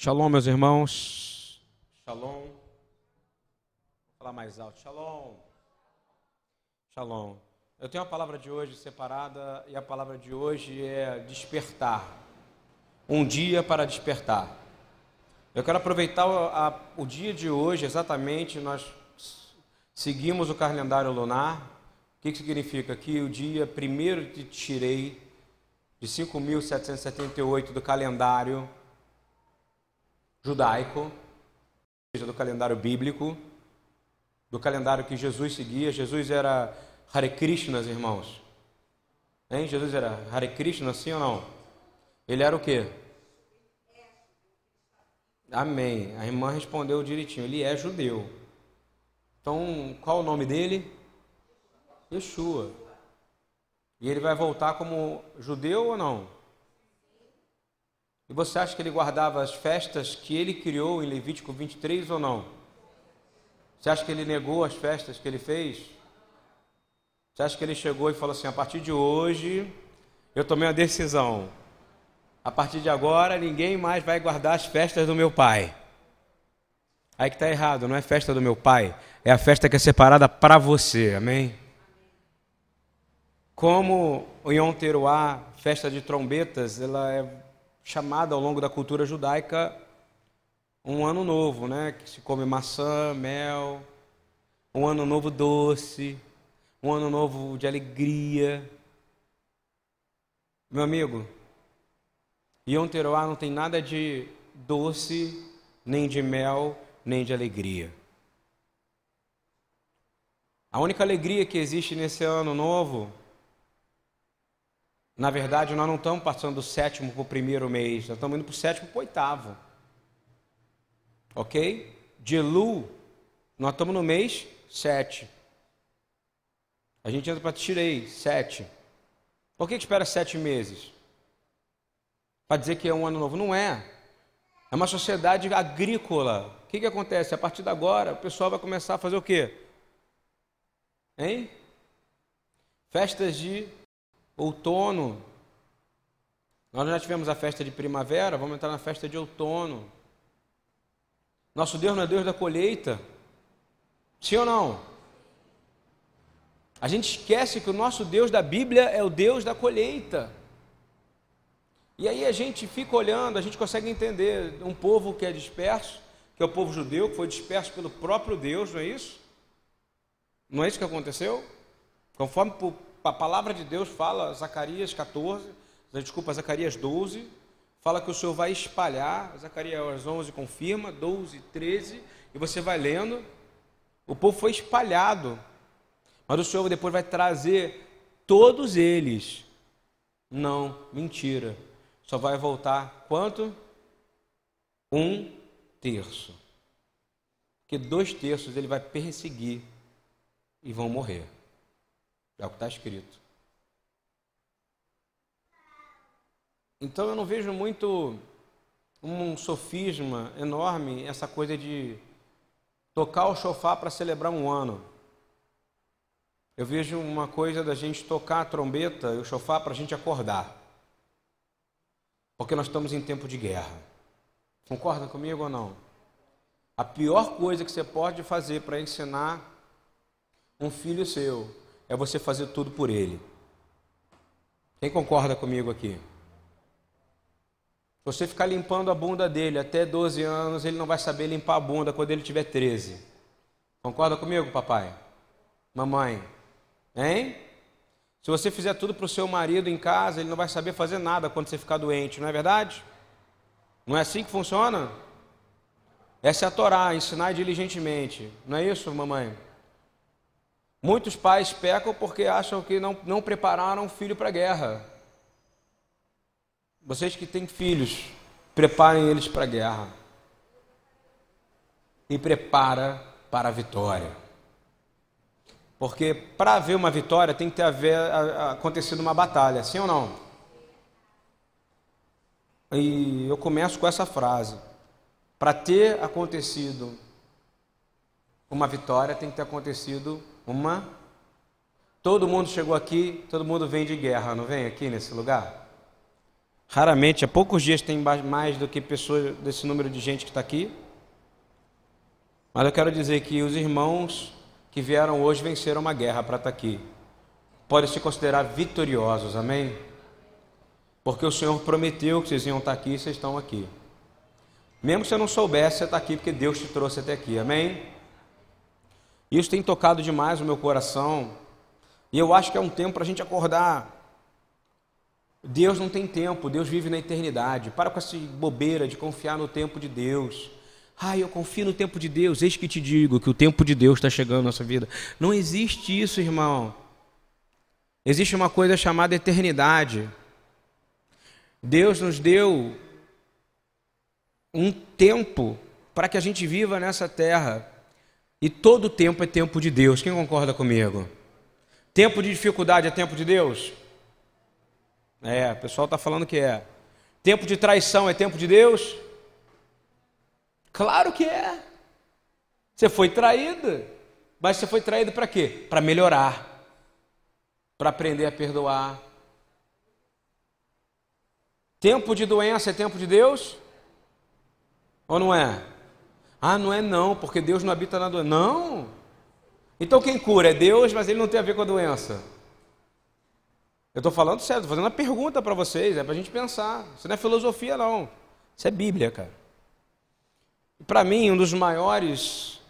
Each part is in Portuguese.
Shalom, meus irmãos. Shalom. Vou falar mais alto. Shalom. Shalom. Eu tenho a palavra de hoje separada e a palavra de hoje é despertar. Um dia para despertar. Eu quero aproveitar a, o dia de hoje, exatamente, nós seguimos o calendário lunar. O que, que significa? Que o dia 1 de Tirei, de 5.778 do calendário judaico, seja do calendário bíblico, do calendário que Jesus seguia. Jesus era Hare Krishna, irmãos. Hein? Jesus era Hare Krishna, sim ou não? Ele era o quê? Amém. A irmã respondeu direitinho. Ele é judeu. Então, qual o nome dele? Yeshua. E ele vai voltar como judeu ou não? E você acha que ele guardava as festas que ele criou em Levítico 23 ou não? Você acha que ele negou as festas que ele fez? Você acha que ele chegou e falou assim: a partir de hoje eu tomei uma decisão. A partir de agora ninguém mais vai guardar as festas do meu pai. Aí que está errado, não é festa do meu pai, é a festa que é separada para você, amém? Como o Yom festa de trombetas, ela é chamada ao longo da cultura judaica um ano novo, né? Que se come maçã, mel, um ano novo doce, um ano novo de alegria. Meu amigo, Yom Teruah não tem nada de doce, nem de mel, nem de alegria. A única alegria que existe nesse ano novo na verdade, nós não estamos passando do sétimo para o primeiro mês, nós estamos indo para o sétimo para o oitavo. Ok? De Elu, nós estamos no mês sete. A gente entra para Tirei, sete. Por que, que espera sete meses? Para dizer que é um ano novo? Não é. É uma sociedade agrícola. O que, que acontece? A partir de agora, o pessoal vai começar a fazer o quê? Hein? Festas de outono. Nós já tivemos a festa de primavera, vamos entrar na festa de outono. Nosso Deus não é Deus da colheita? Sim ou não? A gente esquece que o nosso Deus da Bíblia é o Deus da colheita. E aí a gente fica olhando, a gente consegue entender um povo que é disperso, que é o povo judeu, que foi disperso pelo próprio Deus, não é isso? Não é isso que aconteceu? Conforme a palavra de Deus fala, Zacarias 14, desculpa, Zacarias 12, fala que o Senhor vai espalhar, Zacarias 11 confirma, 12, 13, e você vai lendo, o povo foi espalhado, mas o Senhor depois vai trazer todos eles. Não, mentira. Só vai voltar quanto? Um terço. Que dois terços ele vai perseguir e vão morrer. É o que está escrito. Então eu não vejo muito um sofisma enorme essa coisa de tocar o chofar para celebrar um ano. Eu vejo uma coisa da gente tocar a trombeta e o chofar para a gente acordar. Porque nós estamos em tempo de guerra. Concorda comigo ou não? A pior coisa que você pode fazer para ensinar um filho seu é você fazer tudo por ele. Quem concorda comigo aqui? Você ficar limpando a bunda dele até 12 anos, ele não vai saber limpar a bunda quando ele tiver 13. Concorda comigo, papai? Mamãe? Hein? Se você fizer tudo para o seu marido em casa, ele não vai saber fazer nada quando você ficar doente, não é verdade? Não é assim que funciona? Essa é a Torá, ensinar diligentemente. Não é isso, mamãe? Muitos pais pecam porque acham que não, não prepararam o filho para a guerra. Vocês que têm filhos, preparem eles para a guerra. E prepara para a vitória. Porque para haver uma vitória tem que ter haver, acontecido uma batalha, sim ou não? E eu começo com essa frase: para ter acontecido uma vitória tem que ter acontecido uma. Todo mundo chegou aqui, todo mundo vem de guerra, não vem aqui nesse lugar? Raramente, há poucos dias tem mais do que pessoas desse número de gente que está aqui. Mas eu quero dizer que os irmãos que vieram hoje venceram uma guerra para estar tá aqui. Podem se considerar vitoriosos, amém? Porque o Senhor prometeu que vocês iam estar tá aqui e vocês estão aqui. Mesmo que você não soubesse, você está aqui porque Deus te trouxe até aqui, amém? Isso tem tocado demais o meu coração. E eu acho que é um tempo para a gente acordar. Deus não tem tempo, Deus vive na eternidade. Para com essa bobeira de confiar no tempo de Deus. Ah, eu confio no tempo de Deus. Eis que te digo que o tempo de Deus está chegando na nossa vida. Não existe isso, irmão. Existe uma coisa chamada eternidade. Deus nos deu um tempo para que a gente viva nessa terra. E todo tempo é tempo de Deus. Quem concorda comigo? Tempo de dificuldade é tempo de Deus? É, o pessoal está falando que é. Tempo de traição é tempo de Deus? Claro que é. Você foi traído. Mas você foi traído para quê? Para melhorar. Para aprender a perdoar. Tempo de doença é tempo de Deus? Ou não é? Ah, não é não, porque Deus não habita na doença. Não. Então quem cura é Deus, mas ele não tem a ver com a doença. Eu estou falando sério, estou fazendo uma pergunta para vocês, é para a gente pensar. Isso não é filosofia, não. Isso é Bíblia, cara. Para mim, um dos maiores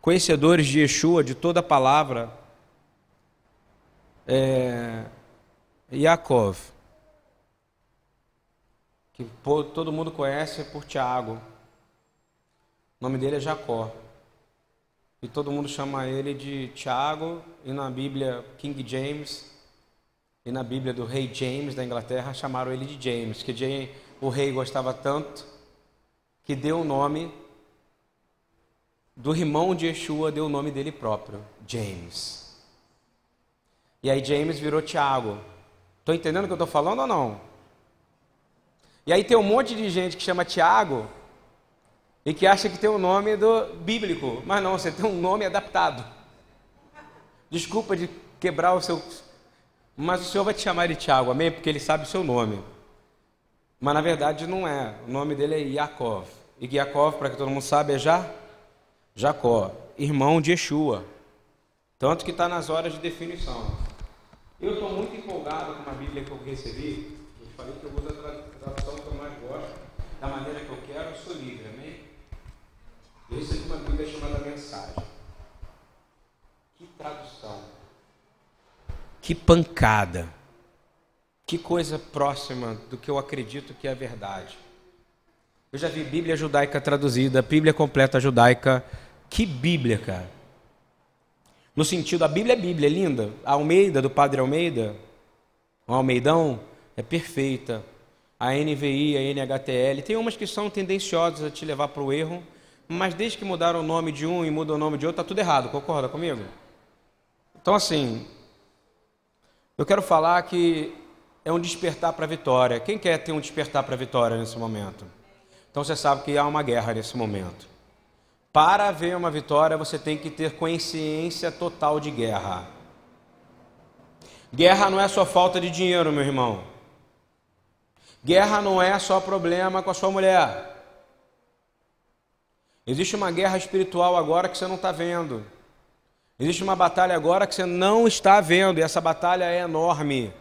conhecedores de Yeshua, de toda a palavra, é Yaakov que todo mundo conhece por Tiago. O nome dele é Jacó. E todo mundo chama ele de Tiago, e na Bíblia King James, e na Bíblia do rei James da Inglaterra, chamaram ele de James, que o rei gostava tanto que deu o nome do irmão de Yeshua, deu o nome dele próprio, James. E aí James virou Tiago. Estou entendendo o que eu estou falando ou não? E aí tem um monte de gente que chama Tiago e que acha que tem um nome do bíblico, mas não, você tem um nome adaptado. Desculpa de quebrar o seu. Mas o Senhor vai te chamar de Tiago, amém? Porque ele sabe o seu nome. Mas na verdade não é. O nome dele é Yaakov. E Yaakov, para que todo mundo saiba, é Já? Jacó, irmão de Yeshua. Tanto que está nas horas de definição. Eu estou muito empolgado com a Bíblia que eu recebi. Falei que eu uso a tradução que eu mais gosto, da maneira que eu quero, eu sou livre, amém? Eu recebi uma Bíblia chamada Mensagem. Que tradução. Que pancada. Que coisa próxima do que eu acredito que é verdade. Eu já vi Bíblia judaica traduzida, Bíblia completa judaica. Que Bíblia, cara. No sentido, a Bíblia é Bíblia, é linda. A Almeida, do Padre Almeida, o Almeidão, é perfeita. A NVI, a NHTL, tem umas que são tendenciosas a te levar para o erro, mas desde que mudaram o nome de um e mudam o nome de outro, está tudo errado, concorda comigo? Então, assim, eu quero falar que é um despertar para a vitória. Quem quer ter um despertar para a vitória nesse momento? Então você sabe que há uma guerra nesse momento. Para haver uma vitória, você tem que ter consciência total de guerra. Guerra não é só falta de dinheiro, meu irmão. Guerra não é só problema com a sua mulher. Existe uma guerra espiritual agora que você não está vendo. Existe uma batalha agora que você não está vendo, e essa batalha é enorme.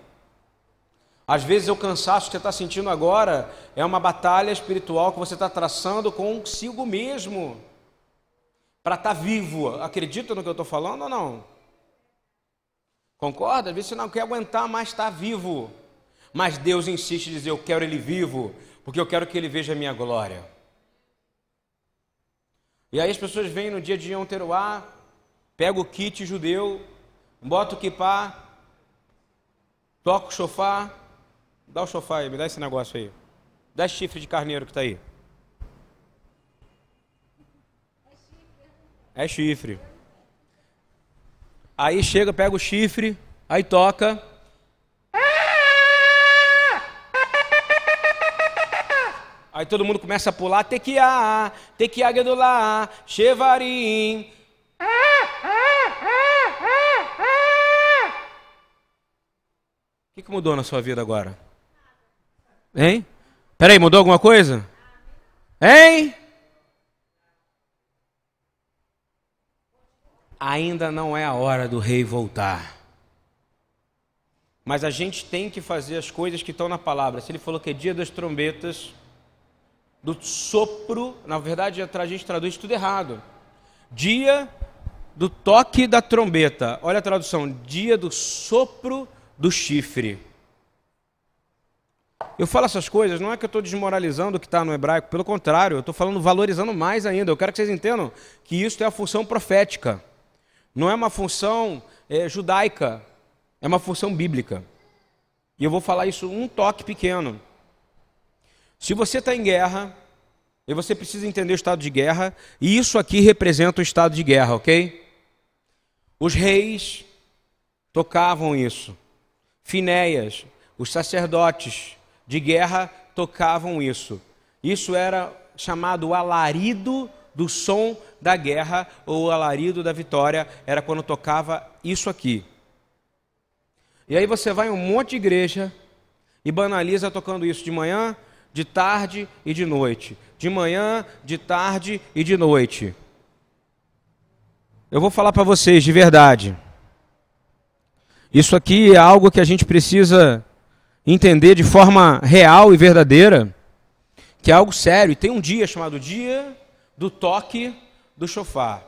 Às vezes o cansaço que você está sentindo agora é uma batalha espiritual que você está traçando consigo mesmo para estar tá vivo. Acredita no que eu estou falando ou não? Concorda? Às vezes você não quer aguentar mais estar vivo. Mas Deus insiste em dizer: Eu quero ele vivo, porque eu quero que ele veja a minha glória. E aí as pessoas vêm no dia de Yom Teruá, pega o kit judeu, bota o kippah, toca o chofar, dá o chofar aí, me dá esse negócio aí. Dá chifre de carneiro que está aí. É chifre. Aí chega, pega o chifre, aí toca. Aí todo mundo começa a pular, tequiá, tequiá gedulá, chevarim. O que que mudou na sua vida agora? Hein? Peraí, mudou alguma coisa? Hein? Ainda não é a hora do rei voltar. Mas a gente tem que fazer as coisas que estão na palavra. Se ele falou que é dia das trombetas, do sopro, na verdade a gente traduz tudo errado. Dia do toque da trombeta. Olha a tradução: dia do sopro do chifre. Eu falo essas coisas, não é que eu estou desmoralizando o que está no hebraico, pelo contrário, eu estou falando valorizando mais ainda. Eu quero que vocês entendam que isso é a função profética, não é uma função é, judaica, é uma função bíblica. E eu vou falar isso um toque pequeno. Se você está em guerra, e você precisa entender o estado de guerra, e isso aqui representa o estado de guerra, ok? Os reis tocavam isso. Finéias, os sacerdotes, de guerra tocavam isso. Isso era chamado alarido do som da guerra ou alarido da vitória, era quando tocava isso aqui. E aí você vai em um monte de igreja e banaliza tocando isso de manhã, de tarde e de noite. De manhã, de tarde e de noite. Eu vou falar para vocês de verdade. Isso aqui é algo que a gente precisa entender de forma real e verdadeira que é algo sério. E tem um dia chamado Dia do Toque do Chofar.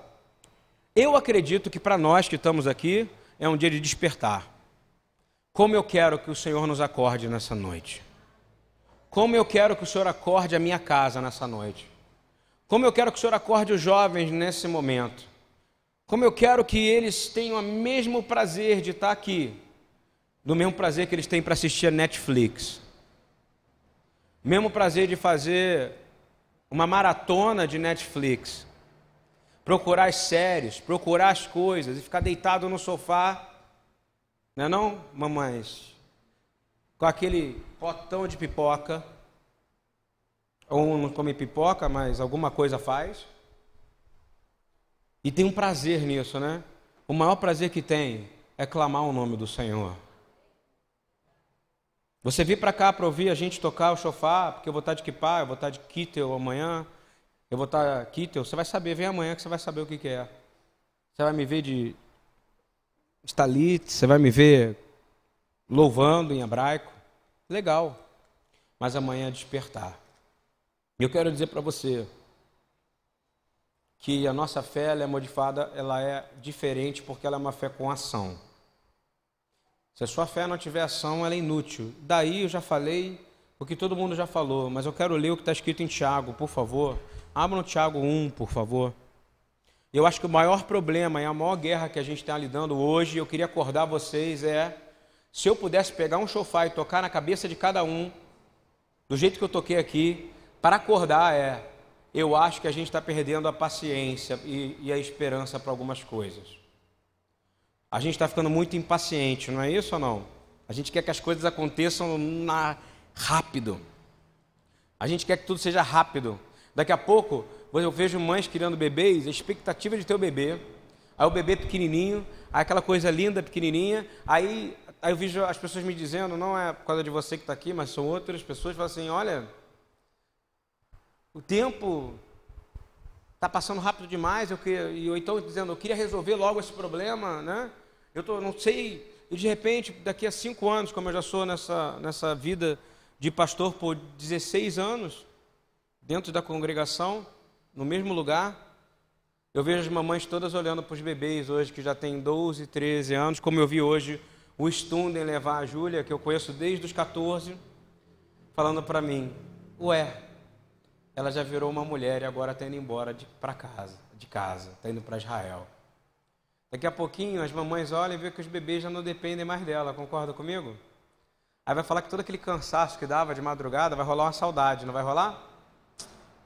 Eu acredito que para nós que estamos aqui é um dia de despertar. Como eu quero que o Senhor nos acorde nessa noite. Como eu quero que o Senhor acorde a minha casa nessa noite. Como eu quero que o Senhor acorde os jovens nesse momento. Como eu quero que eles tenham o mesmo prazer de estar aqui do mesmo prazer que eles têm para assistir a Netflix. Mesmo prazer de fazer uma maratona de Netflix. Procurar as séries, procurar as coisas e ficar deitado no sofá. Não é não, mamães? Com aquele potão de pipoca. Ou não come pipoca, mas alguma coisa faz. E tem um prazer nisso, né? O maior prazer que tem é clamar o nome do Senhor. Você vir para cá para ouvir a gente tocar o chofar, porque eu vou estar de kipá, eu vou estar de kittel amanhã, eu vou estar kittel, você vai saber, vem amanhã que você vai saber o que, que é. Você vai me ver de estalit, você vai me ver louvando em hebraico. Legal. Mas amanhã é despertar. E eu quero dizer para você que a nossa fé ela é modificada, ela é diferente porque ela é uma fé com ação. Se a sua fé não tiver ação, ela é inútil. Daí eu já falei o que todo mundo já falou, mas eu quero ler o que está escrito em Tiago, por favor. Abra no Tiago 1, por favor. Eu acho que o maior problema e a maior guerra que a gente está lidando hoje, eu queria acordar vocês, é se eu pudesse pegar um chofar e tocar na cabeça de cada um, do jeito que eu toquei aqui, para acordar é, eu acho que a gente está perdendo a paciência e, e a esperança para algumas coisas. A gente está ficando muito impaciente, não é isso ou não? A gente quer que as coisas aconteçam na... rápido. A gente quer que tudo seja rápido. Daqui a pouco, eu vejo mães criando bebês, a expectativa de ter o bebê. Aí o bebê pequenininho, aí aquela coisa linda, pequenininha. Aí, aí eu vejo as pessoas me dizendo, não é por causa de você que está aqui, mas são outras pessoas, falam assim, olha, o tempo está passando rápido demais, eu queria, e eu estou dizendo, eu queria resolver logo esse problema, né? Eu tô, não sei, e de repente, daqui a cinco anos, como eu já sou nessa, nessa vida de pastor por 16 anos, dentro da congregação, no mesmo lugar, eu vejo as mamães todas olhando para os bebês hoje que já têm 12, 13 anos, como eu vi hoje o Stunden levar a Júlia, que eu conheço desde os 14, falando para mim, ué, ela já virou uma mulher e agora está indo embora para casa, de casa, está indo para Israel. Daqui a pouquinho as mamães olham e vê que os bebês já não dependem mais dela, concorda comigo? Aí vai falar que todo aquele cansaço que dava de madrugada vai rolar uma saudade, não vai rolar?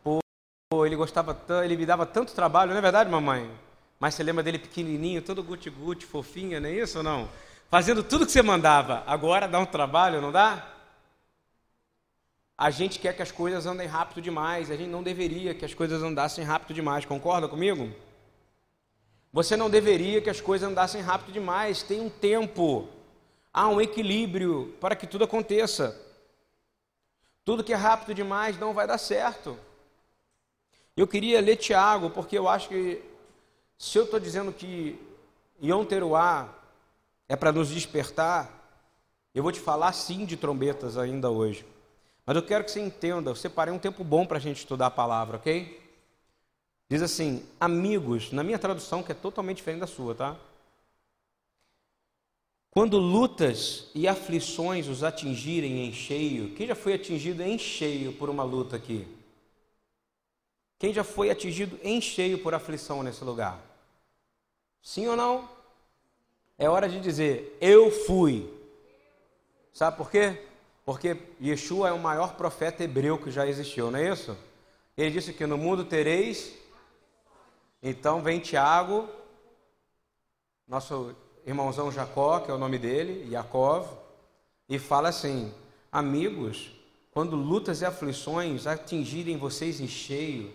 Pô, ele gostava tanto, ele me dava tanto trabalho, não é verdade, mamãe? Mas você lembra dele pequenininho, todo guti-guti, fofinho, não é isso ou não? Fazendo tudo que você mandava. Agora dá um trabalho, não dá? A gente quer que as coisas andem rápido demais, a gente não deveria que as coisas andassem rápido demais, concorda comigo? Você não deveria que as coisas andassem rápido demais, tem um tempo. Há um equilíbrio para que tudo aconteça. Tudo que é rápido demais não vai dar certo. Eu queria ler Tiago, porque eu acho que se eu estou dizendo que Yom é para nos despertar, eu vou te falar sim de trombetas ainda hoje. Mas eu quero que você entenda, eu separei um tempo bom para a gente estudar a palavra, ok? Diz assim, amigos, na minha tradução, que é totalmente diferente da sua, tá? Quando lutas e aflições os atingirem em cheio, quem já foi atingido em cheio por uma luta aqui? Quem já foi atingido em cheio por aflição nesse lugar? Sim ou não? É hora de dizer, eu fui. Sabe por quê? Porque Yeshua é o maior profeta hebreu que já existiu, não é isso? Ele disse que no mundo tereis. Então vem Tiago, nosso irmãozão Jacó, que é o nome dele, Yaakov, e fala assim: Amigos, quando lutas e aflições atingirem vocês em cheio,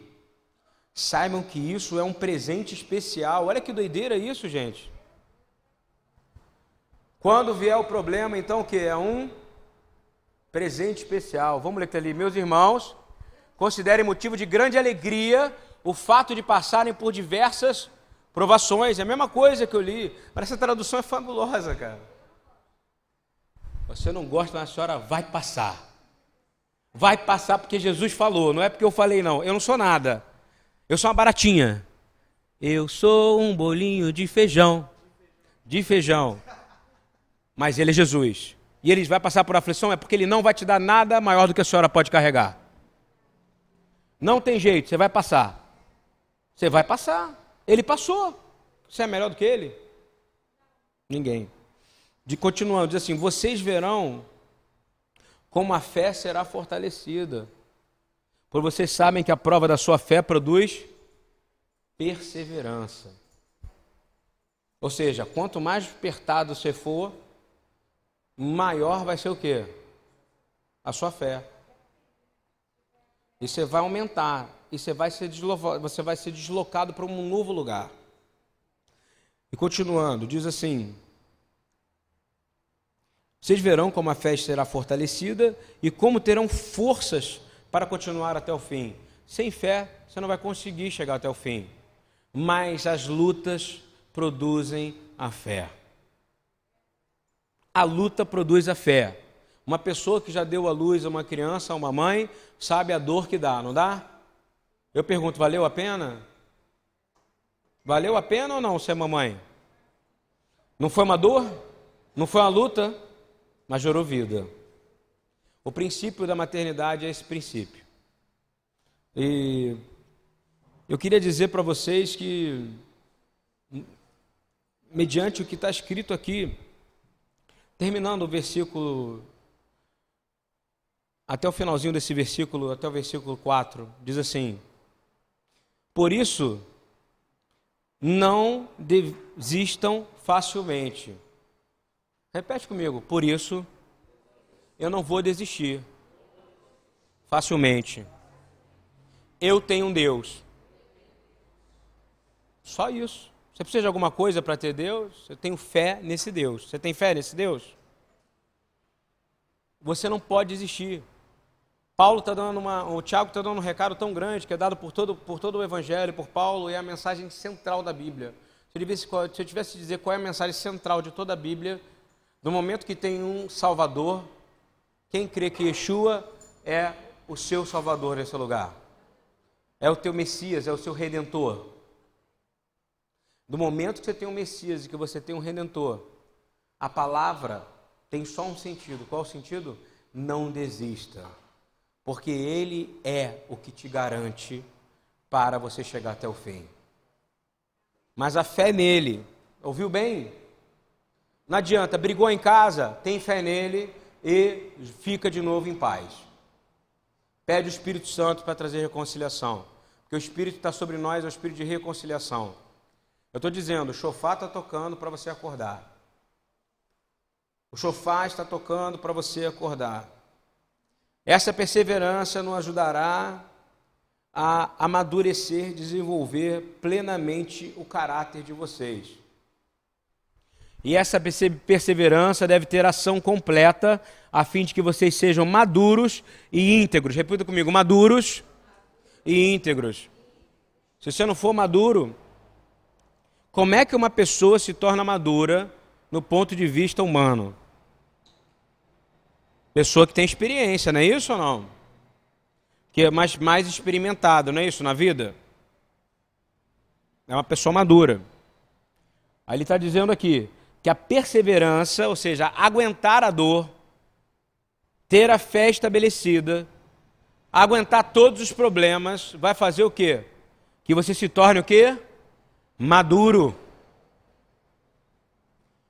saibam que isso é um presente especial. Olha que doideira isso, gente. Quando vier o problema, então o que? É um presente especial. Vamos ler ali, meus irmãos, considerem motivo de grande alegria o fato de passarem por diversas provações. É a mesma coisa que eu li. Mas essa tradução é fabulosa, cara. Você não gosta, mas a senhora vai passar. Vai passar porque Jesus falou, não é porque eu falei, não. Eu não sou nada. Eu sou uma baratinha. Eu sou um bolinho de feijão. De feijão. Mas ele é Jesus e ele vai passar por aflição, é porque ele não vai te dar nada maior do que a senhora pode carregar. Não tem jeito, você vai passar. Você vai passar. Ele passou. Você é melhor do que ele? Ninguém. De continuando, diz assim: vocês verão como a fé será fortalecida. Pois vocês sabem que a prova da sua fé produz perseverança. Ou seja, quanto mais apertado você for, maior vai ser o quê? A sua fé. E você vai aumentar. E você vai ser você vai ser deslocado para um novo lugar. E continuando, diz assim: Vocês verão como a fé será fortalecida e como terão forças para continuar até o fim. Sem fé, você não vai conseguir chegar até o fim. Mas as lutas produzem a fé a luta produz a fé. Uma pessoa que já deu a luz a uma criança, a uma mãe, sabe a dor que dá, não dá? Eu pergunto, valeu a pena? Valeu a pena ou não ser mamãe? Não foi uma dor? Não foi uma luta? Mas gerou vida. O princípio da maternidade é esse princípio. E eu queria dizer para vocês que, mediante o que está escrito aqui, Terminando o versículo, até o finalzinho desse versículo, até o versículo 4, diz assim: Por isso, não desistam facilmente. Repete comigo, por isso, eu não vou desistir facilmente. Eu tenho um Deus. Só isso. Você precisa de alguma coisa para ter Deus? Eu tenho fé nesse Deus. Você tem fé nesse Deus? Você não pode desistir. Paulo está dando uma, o Tiago está dando um recado tão grande que é dado por todo, por todo o Evangelho, por Paulo, e é a mensagem central da Bíblia. Se eu, se eu tivesse que dizer qual é a mensagem central de toda a Bíblia, no momento que tem um Salvador, quem crê que Yeshua é o seu Salvador nesse lugar? É o teu Messias, é o seu Redentor. Do momento que você tem um Messias e que você tem um Redentor, a palavra tem só um sentido. Qual o sentido? Não desista. Porque Ele é o que te garante para você chegar até o fim. Mas a fé nele, ouviu bem? Não adianta, brigou em casa, tem fé nele e fica de novo em paz. Pede o Espírito Santo para trazer reconciliação. Porque o Espírito está sobre nós, é o Espírito de reconciliação. Eu estou dizendo, o chofá está tocando para você acordar. O chofá está tocando para você acordar. Essa perseverança nos ajudará a amadurecer, desenvolver plenamente o caráter de vocês. E essa perseverança deve ter ação completa, a fim de que vocês sejam maduros e íntegros. Repita comigo: maduros e íntegros. Se você não for maduro, como é que uma pessoa se torna madura no ponto de vista humano? Pessoa que tem experiência, não é isso ou não? Que é mais, mais experimentado, não é isso na vida? É uma pessoa madura. Aí ele está dizendo aqui que a perseverança, ou seja, aguentar a dor, ter a fé estabelecida, aguentar todos os problemas, vai fazer o quê? Que você se torne o quê? Maduro.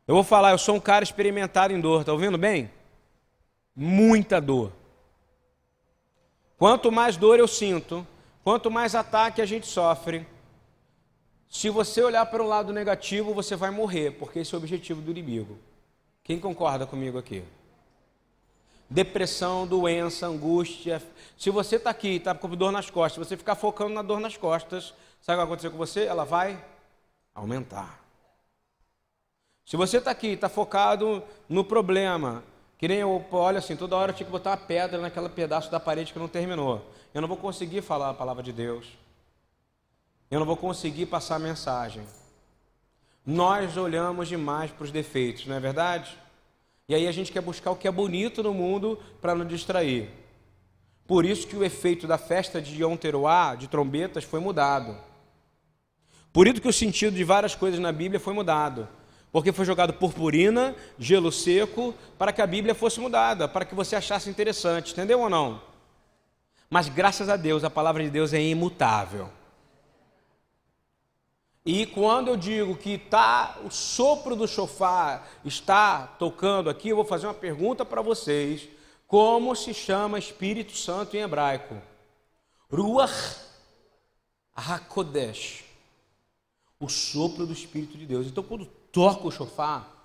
Eu vou falar, eu sou um cara experimentado em dor, tá ouvindo bem? Muita dor. Quanto mais dor eu sinto, quanto mais ataque a gente sofre, se você olhar para o lado negativo, você vai morrer, porque esse é o objetivo do inimigo. Quem concorda comigo aqui? Depressão, doença, angústia. Se você está aqui, está com dor nas costas, você ficar focando na dor nas costas, sabe o que vai acontecer com você? Ela vai aumentar. Se você está aqui, está focado no problema, que nem eu, olha assim, toda hora eu tinha que botar uma pedra naquele pedaço da parede que não terminou. Eu não vou conseguir falar a palavra de Deus. Eu não vou conseguir passar a mensagem. Nós olhamos demais para os defeitos, não é verdade? E aí a gente quer buscar o que é bonito no mundo para nos distrair. Por isso que o efeito da festa de Yom de trombetas, foi mudado. Por isso que o sentido de várias coisas na Bíblia foi mudado. Porque foi jogado purpurina, gelo seco, para que a Bíblia fosse mudada, para que você achasse interessante, entendeu ou não? Mas graças a Deus, a palavra de Deus é imutável. E quando eu digo que tá, o sopro do chofar está tocando aqui, eu vou fazer uma pergunta para vocês. Como se chama Espírito Santo em hebraico? Ruach HaKodesh. O sopro do Espírito de Deus. Então, quando toca o chofar,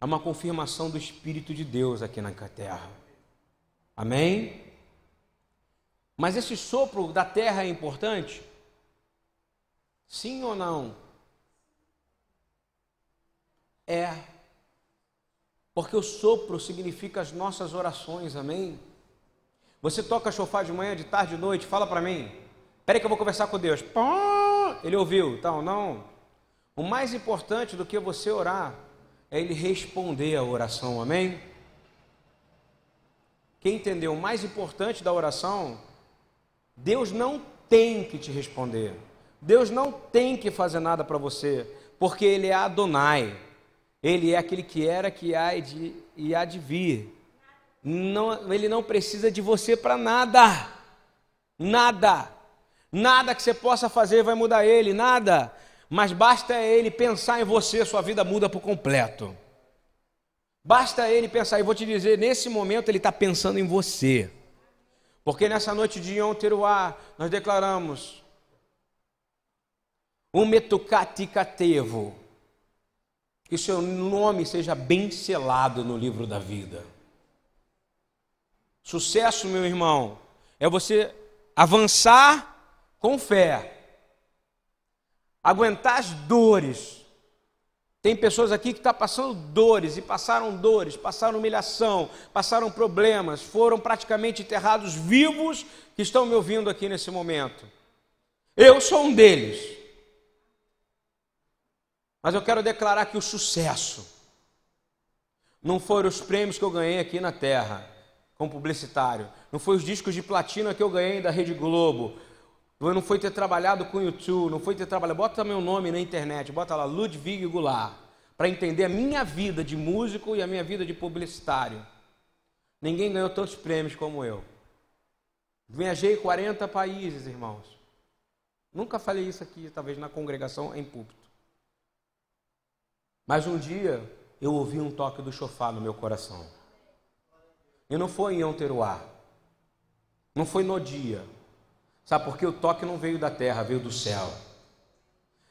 é uma confirmação do Espírito de Deus aqui na terra. Amém? Mas esse sopro da terra é importante? Sim ou não? É. Porque o sopro significa as nossas orações, amém? Você toca chofar de manhã, de tarde, de noite, fala para mim. Espera que eu vou conversar com Deus. Ele ouviu, então não. O mais importante do que você orar é ele responder a oração, amém? Quem entendeu? O mais importante da oração, Deus não tem que te responder. Deus não tem que fazer nada para você, porque Ele é Adonai. Ele é aquele que era, que há de, e há de vir. Não, ele não precisa de você para nada. Nada. Nada que você possa fazer vai mudar ele, nada. Mas basta ele pensar em você, sua vida muda por completo. Basta ele pensar, e vou te dizer, nesse momento ele está pensando em você. Porque nessa noite de Yom Teruah, nós declaramos um metucaticatevo. Que seu nome seja bem selado no livro da vida. Sucesso, meu irmão, é você avançar com fé, aguentar as dores. Tem pessoas aqui que estão tá passando dores e passaram dores, passaram humilhação, passaram problemas, foram praticamente enterrados vivos que estão me ouvindo aqui nesse momento. Eu sou um deles. Mas eu quero declarar que o sucesso não foram os prêmios que eu ganhei aqui na Terra, como publicitário, não foi os discos de platina que eu ganhei da Rede Globo, não foi ter trabalhado com o YouTube, não foi ter trabalhado. Bota meu nome na internet, bota lá Ludwig Goulart, para entender a minha vida de músico e a minha vida de publicitário. Ninguém ganhou tantos prêmios como eu. Viajei 40 países, irmãos. Nunca falei isso aqui, talvez na congregação em púlpito. Mas um dia eu ouvi um toque do chofar no meu coração. E não foi em Onteruá. Não foi no dia. Sabe por que o toque não veio da terra, veio do céu.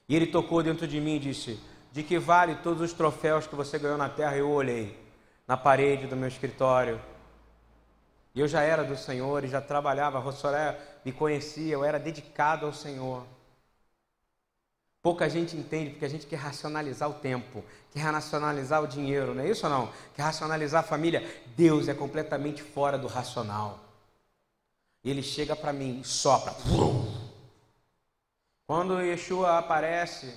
E ele tocou dentro de mim e disse: De que vale todos os troféus que você ganhou na terra? Eu olhei na parede do meu escritório. E eu já era do Senhor e já trabalhava. A Rossoré me conhecia, eu era dedicado ao Senhor. Pouca gente entende porque a gente quer racionalizar o tempo, quer racionalizar o dinheiro, não é isso ou não? Quer racionalizar a família. Deus é completamente fora do racional. Ele chega para mim e sopra. Quando Yeshua aparece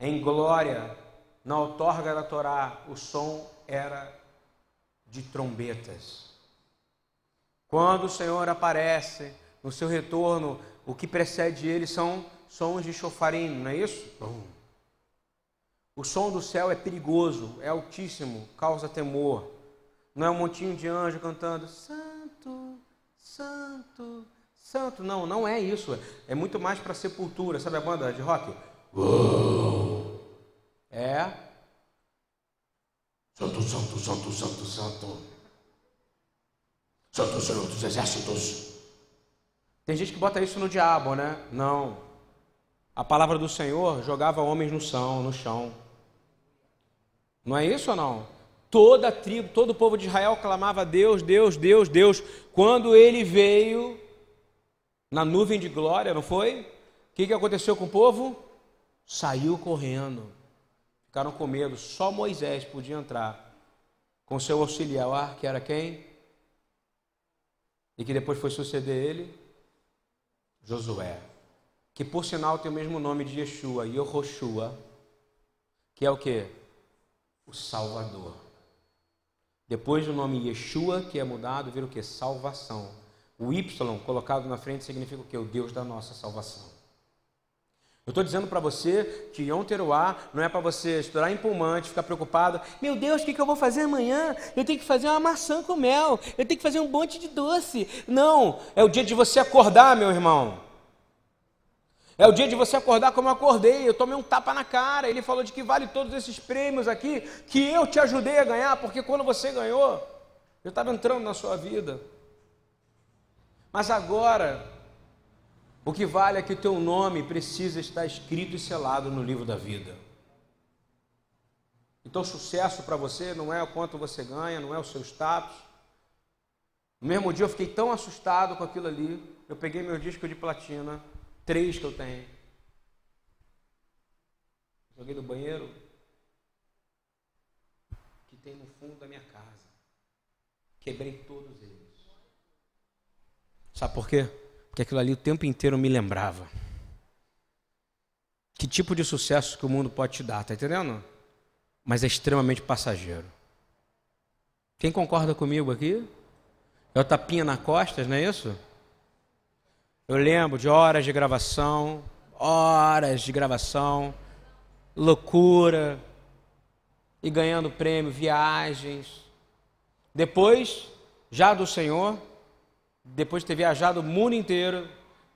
em glória na outorga da Torá, o som era de trombetas. Quando o Senhor aparece no seu retorno, o que precede ele são sons de chofarim, não é isso? O som do céu é perigoso, é altíssimo, causa temor. Não é um montinho de anjo cantando Santo, Santo. Não, não é isso. É muito mais para sepultura. Sabe a banda de rock? É. Santo, Santo, Santo, Santo, Santo. Santo Senhor dos Exércitos. Tem gente que bota isso no diabo, né? Não. A palavra do Senhor jogava homens no chão, no chão. Não é isso ou não? Toda a tribo, todo o povo de Israel clamava Deus, Deus, Deus, Deus. Quando ele veio na nuvem de glória, não foi? O que, que aconteceu com o povo? Saiu correndo. Ficaram com medo. Só Moisés podia entrar com seu auxiliar, que era quem? E que depois foi suceder ele? Josué que por sinal tem o mesmo nome de Yeshua, Yehoshua, que é o que? O Salvador. Depois do nome Yeshua, que é mudado, vira o que? Salvação. O Y colocado na frente significa o que? O Deus da nossa salvação. Eu estou dizendo para você que Yom Teruá não é para você estourar empolmante, ficar preocupado. Meu Deus, o que, que eu vou fazer amanhã? Eu tenho que fazer uma maçã com mel. Eu tenho que fazer um monte de doce. Não, é o dia de você acordar, meu irmão. É o dia de você acordar como eu acordei. Eu tomei um tapa na cara. Ele falou de que vale todos esses prêmios aqui que eu te ajudei a ganhar, porque quando você ganhou, eu estava entrando na sua vida. Mas agora, o que vale é que o teu nome precisa estar escrito e selado no livro da vida. Então, sucesso para você não é o quanto você ganha, não é o seu status. No mesmo dia eu fiquei tão assustado com aquilo ali, eu peguei meu disco de platina Três que eu tenho. Joguei no banheiro que tem no fundo da minha casa. Quebrei todos eles. Sabe por quê? Porque aquilo ali o tempo inteiro me lembrava. Que tipo de sucesso que o mundo pode te dar, tá entendendo? Mas é extremamente passageiro. Quem concorda comigo aqui? É o tapinha na costas, não é isso? Eu lembro de horas de gravação, horas de gravação, loucura, e ganhando prêmio, viagens. Depois, já do Senhor, depois de ter viajado o mundo inteiro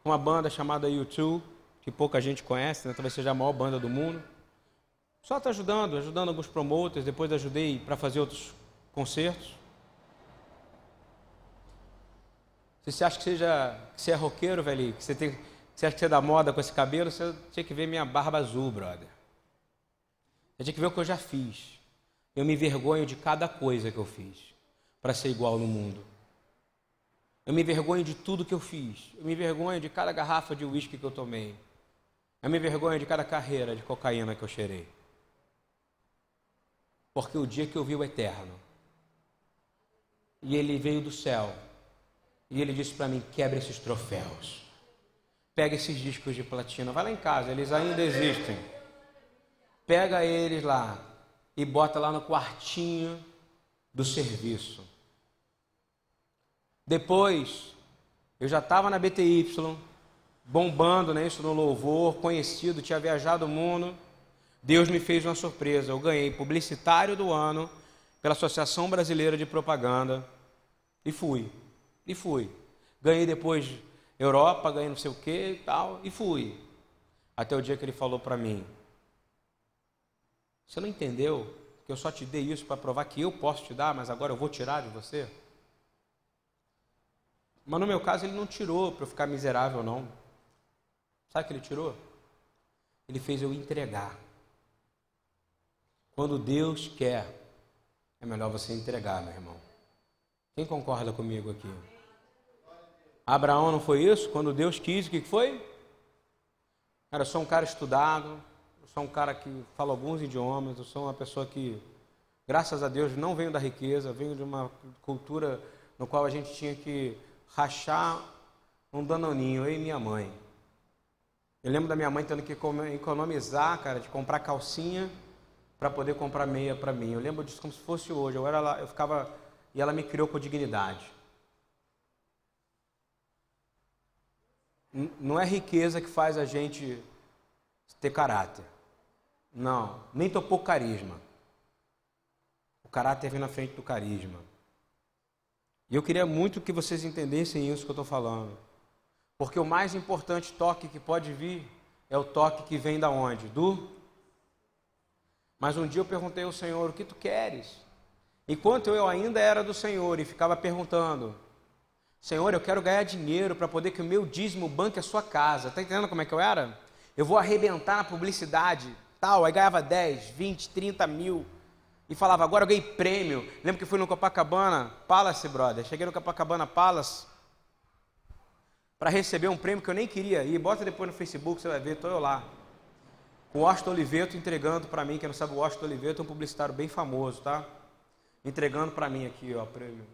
uma banda chamada U2, que pouca gente conhece, né? talvez seja a maior banda do mundo. Só está ajudando, ajudando alguns promoters, depois ajudei para fazer outros concertos. Se você acha que, seja, que você é roqueiro, velho, que você, tem, que você acha que você é da moda com esse cabelo, você tinha que ver minha barba azul, brother. Você tinha que ver o que eu já fiz. Eu me envergonho de cada coisa que eu fiz para ser igual no mundo. Eu me envergonho de tudo que eu fiz. Eu me envergonho de cada garrafa de uísque que eu tomei. Eu me envergonho de cada carreira de cocaína que eu cheirei. Porque o dia que eu vi o Eterno, e ele veio do céu, e ele disse para mim: quebra esses troféus. Pega esses discos de platina, vai lá em casa, eles ainda existem. Pega eles lá e bota lá no quartinho do serviço. Depois, eu já estava na BTY, bombando né, isso no louvor, conhecido, tinha viajado o mundo. Deus me fez uma surpresa. Eu ganhei publicitário do ano pela Associação Brasileira de Propaganda e fui. E fui. Ganhei depois Europa, ganhei não sei o que e tal, e fui. Até o dia que ele falou para mim: Você não entendeu que eu só te dei isso para provar que eu posso te dar, mas agora eu vou tirar de você? Mas no meu caso ele não tirou para eu ficar miserável, não. Sabe o que ele tirou? Ele fez eu entregar. Quando Deus quer, é melhor você entregar, meu irmão. Quem concorda comigo aqui? Abraão não foi isso? Quando Deus quis, o que foi? Era só um cara estudado, sou um cara que fala alguns idiomas, eu sou uma pessoa que, graças a Deus, não venho da riqueza, venho de uma cultura no qual a gente tinha que rachar um danoninho, eu e minha mãe. Eu lembro da minha mãe tendo que economizar, cara, de comprar calcinha para poder comprar meia para mim. Eu lembro disso como se fosse hoje. Eu era lá, eu ficava e ela me criou com dignidade. Não é riqueza que faz a gente ter caráter. Não, nem tô pouco carisma. O caráter vem na frente do carisma. E eu queria muito que vocês entendessem isso que eu estou falando. Porque o mais importante toque que pode vir é o toque que vem da onde? Do. Mas um dia eu perguntei ao Senhor: o que tu queres? Enquanto eu ainda era do Senhor e ficava perguntando: Senhor, eu quero ganhar dinheiro para poder que o meu dízimo banque a sua casa. Está entendendo como é que eu era? Eu vou arrebentar na publicidade, tal. Aí ganhava 10, 20, 30 mil. E falava, agora eu ganhei prêmio. Lembro que fui no Copacabana Palace, brother. Cheguei no Copacabana Palace para receber um prêmio que eu nem queria ir. Bota depois no Facebook, você vai ver, estou eu lá. O Washington Oliveto entregando para mim, quem não sabe o Washington Oliveto é um publicitário bem famoso, tá? Entregando para mim aqui, ó, prêmio.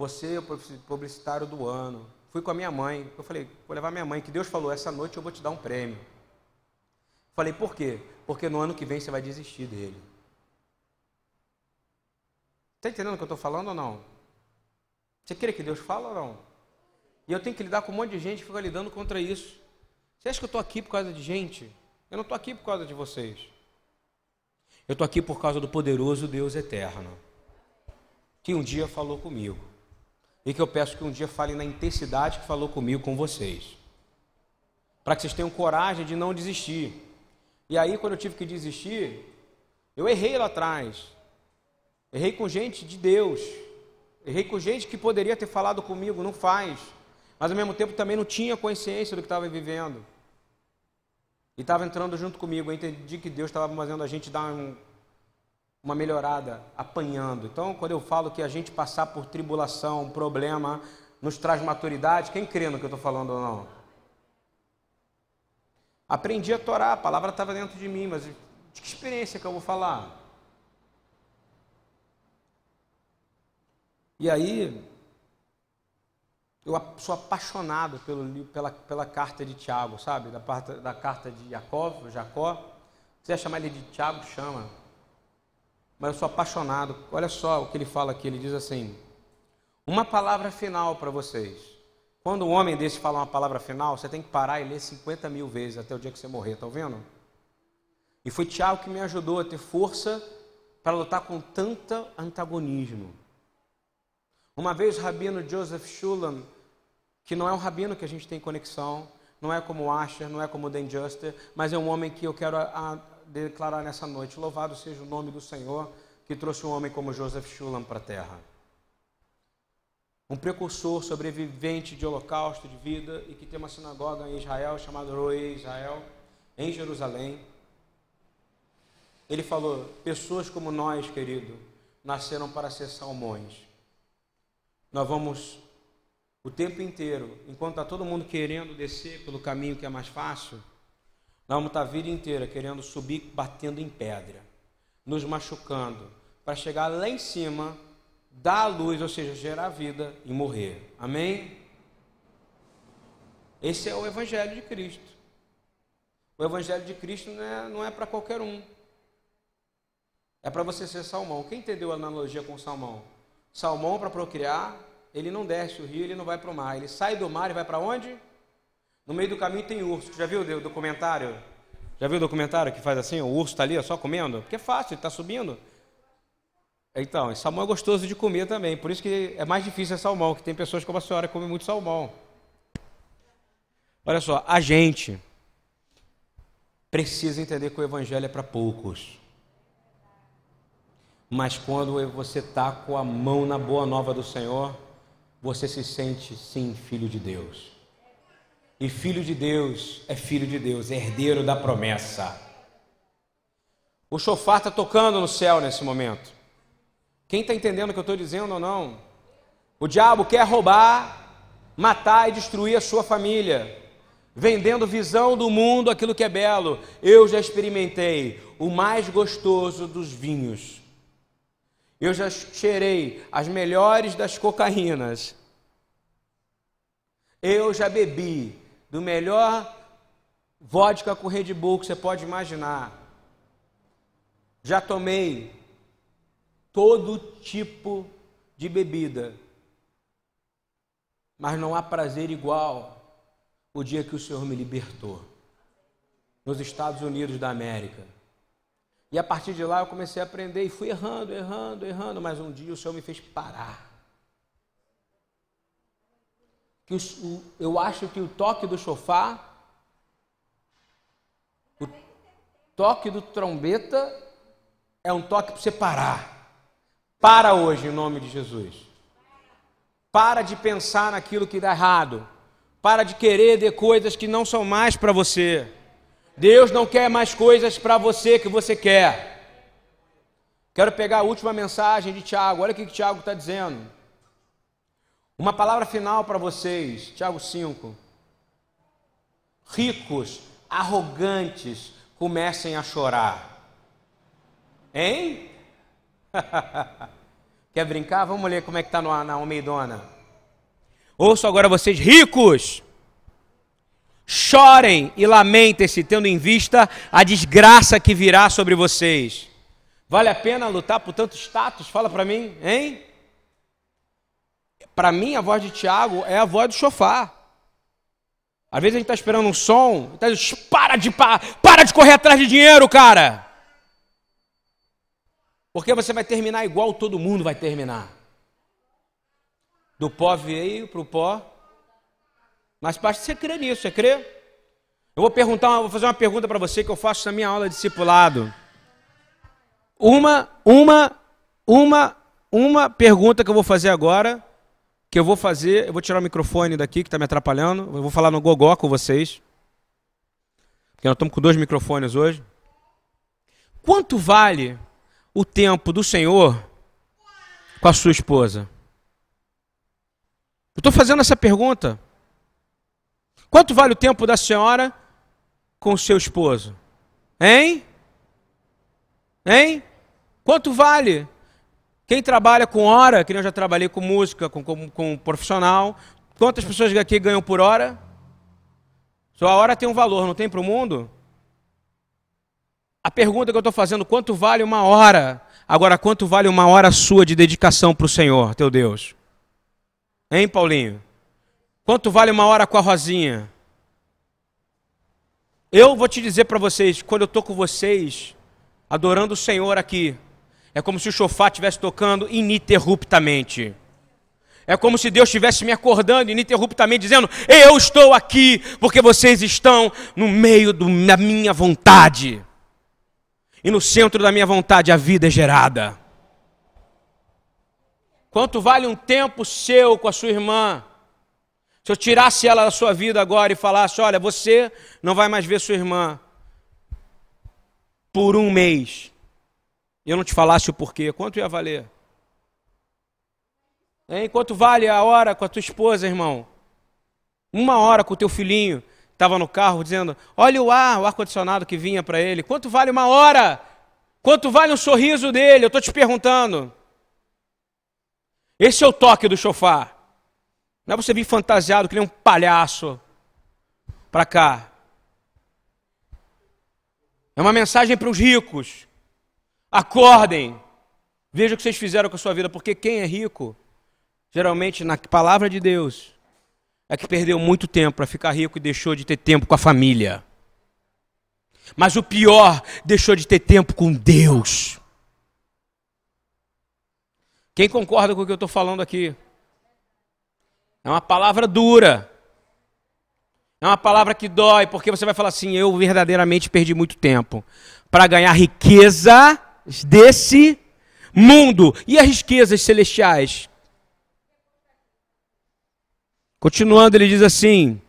Você é o publicitário do ano. Fui com a minha mãe. Eu falei, vou levar minha mãe, que Deus falou, essa noite eu vou te dar um prêmio. Falei, por quê? Porque no ano que vem você vai desistir dele. Está entendendo o que eu estou falando ou não? Você crê que Deus fala ou não? E eu tenho que lidar com um monte de gente que fica lidando contra isso. Você acha que eu estou aqui por causa de gente? Eu não estou aqui por causa de vocês. Eu estou aqui por causa do poderoso Deus eterno, que um dia falou comigo. E que eu peço que um dia fale na intensidade que falou comigo com vocês. Para que vocês tenham coragem de não desistir. E aí, quando eu tive que desistir, eu errei lá atrás. Errei com gente de Deus. Errei com gente que poderia ter falado comigo, não faz mas ao mesmo tempo também não tinha consciência do que estava vivendo. E estava entrando junto comigo. Eu entendi que Deus estava fazendo a gente dar um, uma melhorada, apanhando. Então, quando eu falo que a gente passar por tribulação, problema, nos traz maturidade, quem crê no que eu estou falando ou não? Aprendi a torar, a palavra estava dentro de mim, mas de que experiência que eu vou falar? E aí, eu sou apaixonado pelo, pela, pela carta de Tiago, sabe? Da, da carta de Jacó, Jacó. Se quiser chamar ele de Tiago, chama. Mas eu sou apaixonado. Olha só o que ele fala aqui. Ele diz assim: Uma palavra final para vocês. Quando um homem desse fala uma palavra final, você tem que parar e ler 50 mil vezes até o dia que você morrer, tá ouvindo? E foi Tiago que me ajudou a ter força para lutar com tanto antagonismo. Uma vez o rabino Joseph Shulam, que não é um rabino que a gente tem conexão, não é como Asher, não é como Dan Juster, mas é um homem que eu quero a, a declarar nessa noite. Louvado seja o nome do Senhor que trouxe um homem como Joseph Shulam para a terra. Um precursor, sobrevivente de holocausto de vida e que tem uma sinagoga em Israel chamada Roe Israel, em Jerusalém. Ele falou: pessoas como nós, querido, nasceram para ser salmões nós vamos o tempo inteiro, enquanto está todo mundo querendo descer pelo caminho que é mais fácil, vamos estar a vida inteira querendo subir batendo em pedra, nos machucando, para chegar lá em cima, dar a luz, ou seja, gerar vida e morrer. Amém? Esse é o Evangelho de Cristo. O Evangelho de Cristo não é, não é para qualquer um. É para você ser salmão. Quem entendeu a analogia com salmão? Salmão para procriar, ele não desce o rio, ele não vai para o mar. Ele sai do mar e vai para onde? No meio do caminho tem urso. Já viu o documentário? Já viu o documentário que faz assim? O urso está ali só comendo? Porque é fácil, ele está subindo. Então, salmão é gostoso de comer também. Por isso que é mais difícil é salmão, que tem pessoas como a senhora que comem muito salmão. Olha só, a gente precisa entender que o evangelho é para poucos. Mas quando você está com a mão na boa nova do Senhor, você se sente sim filho de Deus. E filho de Deus é filho de Deus, é herdeiro da promessa. O chofar está tocando no céu nesse momento. Quem está entendendo o que eu estou dizendo ou não? O diabo quer roubar, matar e destruir a sua família. vendendo visão do mundo, aquilo que é belo. Eu já experimentei o mais gostoso dos vinhos. Eu já cheirei as melhores das cocaínas. Eu já bebi do melhor vodka com Red Bull que você pode imaginar. Já tomei todo tipo de bebida. Mas não há prazer igual o dia que o Senhor me libertou nos Estados Unidos da América. E a partir de lá eu comecei a aprender e fui errando, errando, errando, mas um dia o Senhor me fez parar. Que o, eu acho que o toque do chofar, o toque do trombeta é um toque para você parar. Para hoje, em nome de Jesus. Para de pensar naquilo que dá errado. Para de querer de coisas que não são mais para você. Deus não quer mais coisas para você que você quer. Quero pegar a última mensagem de Tiago. Olha o que Tiago está dizendo. Uma palavra final para vocês. Tiago 5. Ricos, arrogantes, comecem a chorar. Hein? Quer brincar? Vamos ler como é que está na Almeidona. Ouço agora vocês, ricos, chorem e lamentem-se, tendo em vista a desgraça que virá sobre vocês. Vale a pena lutar por tanto status? Fala para mim, hein? Para mim, a voz de Tiago é a voz do chofar. Às vezes a gente está esperando um som, tá dizendo, para de, para de correr atrás de dinheiro, cara. Porque você vai terminar igual todo mundo vai terminar. Do pó veio para o pó. Mas basta você crer nisso, você crê? Eu vou perguntar, vou fazer uma pergunta para você que eu faço na minha aula de discipulado. Uma, uma, uma, uma pergunta que eu vou fazer agora, que eu vou fazer, eu vou tirar o microfone daqui que está me atrapalhando, eu vou falar no gogó com vocês, porque nós estamos com dois microfones hoje. Quanto vale o tempo do Senhor com a sua esposa? Eu estou fazendo essa pergunta. Quanto vale o tempo da senhora com o seu esposo? Hein? Hein? Quanto vale? Quem trabalha com hora, que eu já trabalhei com música, com, com, com profissional, quantas pessoas aqui ganham por hora? Sua hora tem um valor, não tem para o mundo? A pergunta que eu estou fazendo, quanto vale uma hora? Agora, quanto vale uma hora sua de dedicação para o Senhor, teu Deus? Hein, Paulinho? Quanto vale uma hora com a Rosinha? Eu vou te dizer para vocês, quando eu estou com vocês, adorando o Senhor aqui, é como se o chofá estivesse tocando ininterruptamente. É como se Deus estivesse me acordando ininterruptamente, dizendo: Eu estou aqui porque vocês estão no meio da minha vontade e no centro da minha vontade a vida é gerada. Quanto vale um tempo seu com a sua irmã? Se eu tirasse ela da sua vida agora e falasse: olha, você não vai mais ver sua irmã por um mês, eu não te falasse o porquê, quanto ia valer? Hein? Quanto vale a hora com a tua esposa, irmão? Uma hora com o teu filhinho, estava no carro dizendo: Olha o ar, o ar-condicionado que vinha para ele. Quanto vale uma hora? Quanto vale um sorriso dele? Eu estou te perguntando. Esse é o toque do chofar. Não é você vir fantasiado que nem um palhaço para cá. É uma mensagem para os ricos. Acordem. Veja o que vocês fizeram com a sua vida, porque quem é rico, geralmente na palavra de Deus, é que perdeu muito tempo para ficar rico e deixou de ter tempo com a família. Mas o pior, deixou de ter tempo com Deus. Quem concorda com o que eu estou falando aqui? É uma palavra dura. É uma palavra que dói, porque você vai falar assim: eu verdadeiramente perdi muito tempo para ganhar riqueza desse mundo e as riquezas celestiais. Continuando, ele diz assim: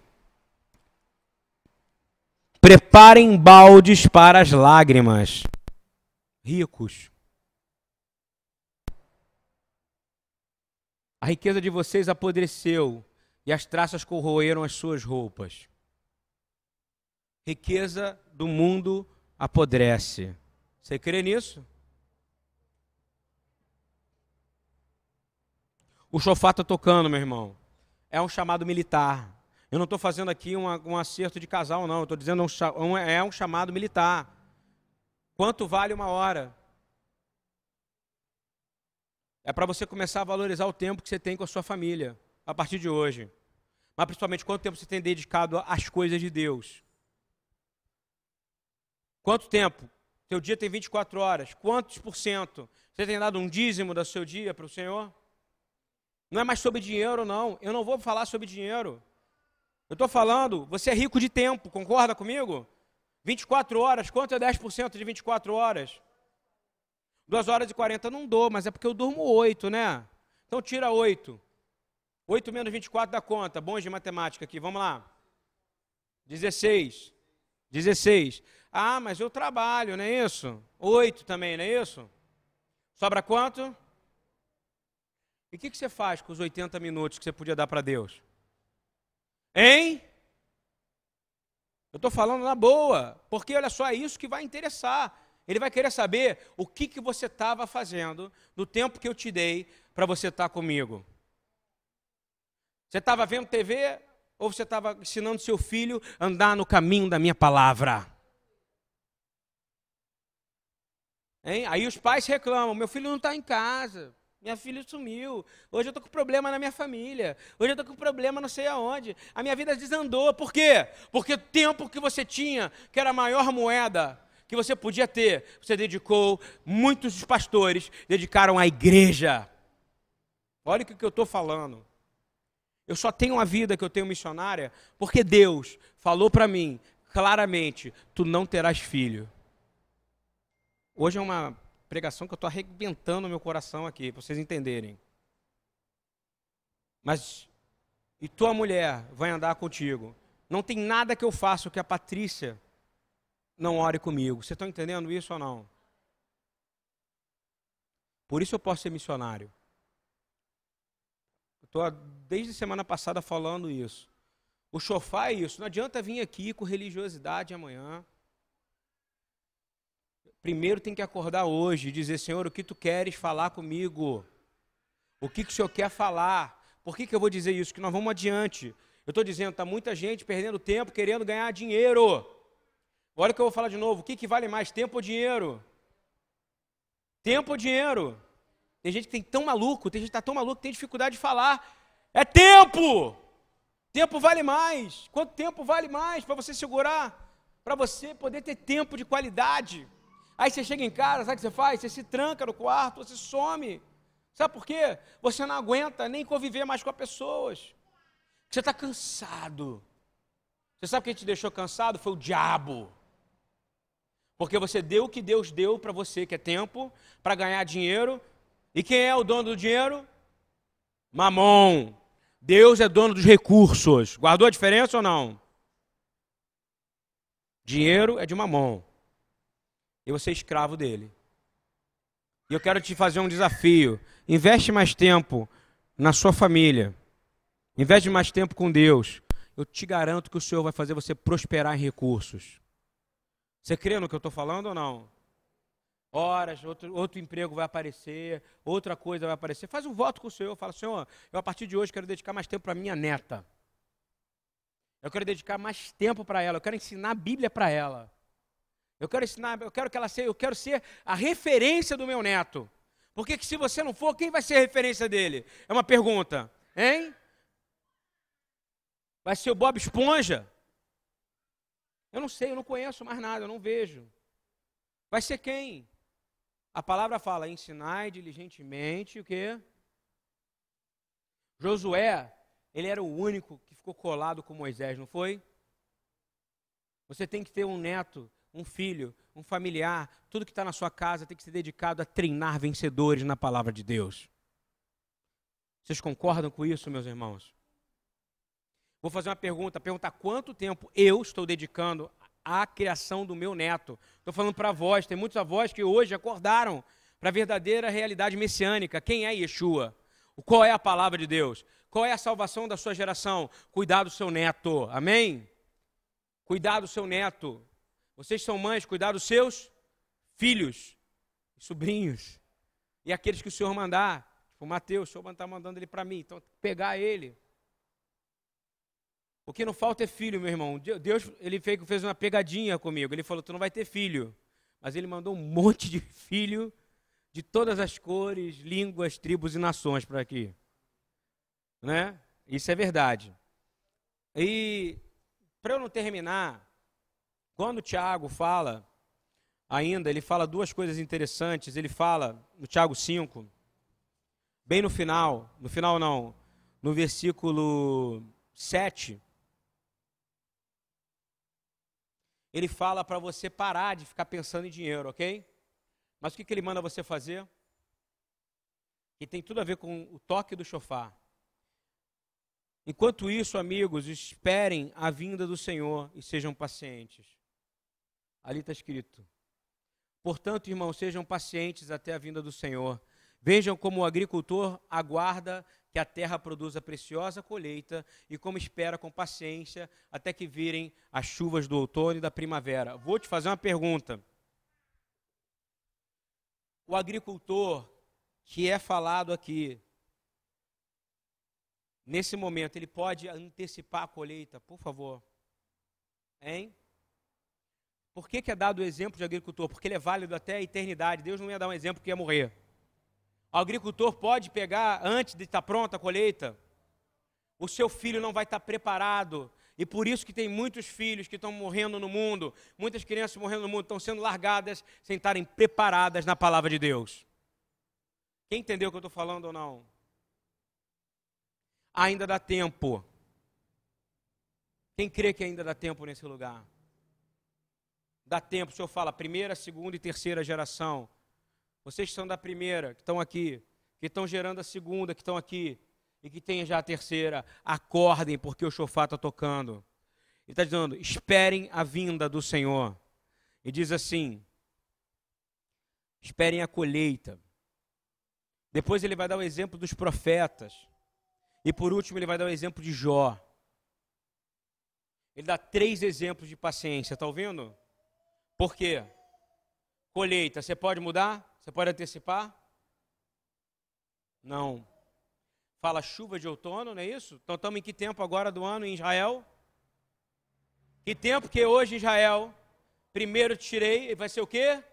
Preparem baldes para as lágrimas. Ricos. A riqueza de vocês apodreceu e as traças corroeram as suas roupas. riqueza do mundo apodrece. Você crê nisso? O chofá está tocando, meu irmão. É um chamado militar. Eu não estou fazendo aqui um, um acerto de casal, não. Estou dizendo um, é um chamado militar. Quanto vale uma hora? É para você começar a valorizar o tempo que você tem com a sua família, a partir de hoje. Mas principalmente quanto tempo você tem dedicado às coisas de Deus. Quanto tempo? Seu dia tem 24 horas. Quantos por cento? Você tem dado um dízimo do seu dia para o Senhor? Não é mais sobre dinheiro, não. Eu não vou falar sobre dinheiro. Eu estou falando, você é rico de tempo, concorda comigo? 24 horas, quanto é 10% de 24 horas? 2 horas e 40 não dou, mas é porque eu durmo 8, né? Então tira 8. 8 menos 24 dá conta. Bons de matemática aqui, vamos lá. 16. 16. Ah, mas eu trabalho, não é isso? 8 também, não é isso? Sobra quanto? E o que, que você faz com os 80 minutos que você podia dar para Deus? Hein? Eu estou falando na boa, porque olha só, é isso que vai interessar. Ele vai querer saber o que, que você estava fazendo no tempo que eu te dei para você estar tá comigo. Você estava vendo TV ou você estava ensinando seu filho a andar no caminho da minha palavra? Hein? Aí os pais reclamam: meu filho não está em casa. Minha filha sumiu. Hoje eu estou com problema na minha família. Hoje eu estou com problema não sei aonde. A minha vida desandou. Por quê? Porque o tempo que você tinha, que era a maior moeda que você podia ter, você dedicou, muitos dos pastores dedicaram à igreja. Olha o que eu estou falando. Eu só tenho uma vida que eu tenho missionária porque Deus falou para mim claramente: tu não terás filho. Hoje é uma pregação que eu estou arrebentando meu coração aqui, para vocês entenderem. Mas, e tua mulher vai andar contigo. Não tem nada que eu faça que a Patrícia não ore comigo. Vocês estão entendendo isso ou não? Por isso eu posso ser missionário. Estou desde semana passada falando isso. O chofar é isso. Não adianta vir aqui com religiosidade amanhã. Primeiro tem que acordar hoje e dizer, Senhor, o que tu queres falar comigo? O que, que o Senhor quer falar? Por que, que eu vou dizer isso? Que nós vamos adiante. Eu estou dizendo, está muita gente perdendo tempo querendo ganhar dinheiro. Olha o que eu vou falar de novo. O que, que vale mais, tempo ou dinheiro? Tempo ou dinheiro? Tem gente que tem tão maluco, tem gente que está tão maluco que tem dificuldade de falar. É tempo! Tempo vale mais. Quanto tempo vale mais para você segurar? Para você poder ter tempo de qualidade. Aí você chega em casa, sabe o que você faz? Você se tranca no quarto, você some. Sabe por quê? Você não aguenta nem conviver mais com as pessoas. Você está cansado. Você sabe quem te deixou cansado? Foi o diabo. Porque você deu o que Deus deu para você, que é tempo, para ganhar dinheiro. E quem é o dono do dinheiro? Mamon. Deus é dono dos recursos. Guardou a diferença ou não? Dinheiro é de mamon e você é escravo dele. E eu quero te fazer um desafio. Investe mais tempo na sua família. Investe mais tempo com Deus. Eu te garanto que o Senhor vai fazer você prosperar em recursos. Você crê no que eu estou falando ou não? Horas, outro, outro emprego vai aparecer, outra coisa vai aparecer. Faz um voto com o Senhor. Fala, Senhor, eu a partir de hoje quero dedicar mais tempo para minha neta. Eu quero dedicar mais tempo para ela. Eu quero ensinar a Bíblia para ela. Eu quero ensinar, eu quero que ela seja, eu quero ser a referência do meu neto. Porque que se você não for, quem vai ser a referência dele? É uma pergunta, hein? Vai ser o Bob Esponja? Eu não sei, eu não conheço mais nada, eu não vejo. Vai ser quem? A palavra fala: ensinai diligentemente o quê? Josué, ele era o único que ficou colado com Moisés, não foi? Você tem que ter um neto um filho, um familiar, tudo que está na sua casa tem que ser dedicado a treinar vencedores na palavra de Deus. Vocês concordam com isso, meus irmãos? Vou fazer uma pergunta, perguntar quanto tempo eu estou dedicando à criação do meu neto. Estou falando para avós, tem muitos avós que hoje acordaram para a verdadeira realidade messiânica. Quem é Yeshua? Qual é a palavra de Deus? Qual é a salvação da sua geração? Cuidar do seu neto. Amém? cuidar do seu neto. Vocês são mães, cuidar dos seus filhos, sobrinhos. E aqueles que o Senhor mandar. Tipo, Mateus, o Senhor está mandando ele para mim, então pegar ele. O que não falta é filho, meu irmão. Deus ele fez uma pegadinha comigo. Ele falou: Tu não vai ter filho. Mas ele mandou um monte de filho de todas as cores, línguas, tribos e nações para aqui. Né? Isso é verdade. E para eu não terminar, quando o Tiago fala, ainda, ele fala duas coisas interessantes. Ele fala, no Tiago 5, bem no final, no final não, no versículo 7, ele fala para você parar de ficar pensando em dinheiro, ok? Mas o que, que ele manda você fazer? E tem tudo a ver com o toque do chofar. Enquanto isso, amigos, esperem a vinda do Senhor e sejam pacientes. Ali está escrito. Portanto, irmãos, sejam pacientes até a vinda do Senhor. Vejam como o agricultor aguarda que a terra produza preciosa colheita e como espera com paciência até que virem as chuvas do outono e da primavera. Vou te fazer uma pergunta. O agricultor que é falado aqui, nesse momento, ele pode antecipar a colheita, por favor? Hein? Por que, que é dado o exemplo de agricultor? Porque ele é válido até a eternidade. Deus não ia dar um exemplo que ia morrer. O agricultor pode pegar antes de estar pronta a colheita. O seu filho não vai estar preparado. E por isso que tem muitos filhos que estão morrendo no mundo, muitas crianças morrendo no mundo, estão sendo largadas sem estarem preparadas na palavra de Deus. Quem entendeu o que eu estou falando ou não? Ainda dá tempo. Quem crê que ainda dá tempo nesse lugar? Dá tempo, o senhor fala, primeira, segunda e terceira geração. Vocês que são da primeira, que estão aqui, que estão gerando a segunda, que estão aqui, e que tem já a terceira, acordem, porque o chofar está tocando. Ele está dizendo: esperem a vinda do Senhor. E diz assim: esperem a colheita. Depois ele vai dar o exemplo dos profetas. E por último, ele vai dar o exemplo de Jó. Ele dá três exemplos de paciência, está ouvindo? Por quê? Colheita, você pode mudar? Você pode antecipar? Não. Fala chuva de outono, não é isso? Então estamos em que tempo agora do ano em Israel? Que tempo que hoje Israel? Primeiro tirei, vai ser o quê?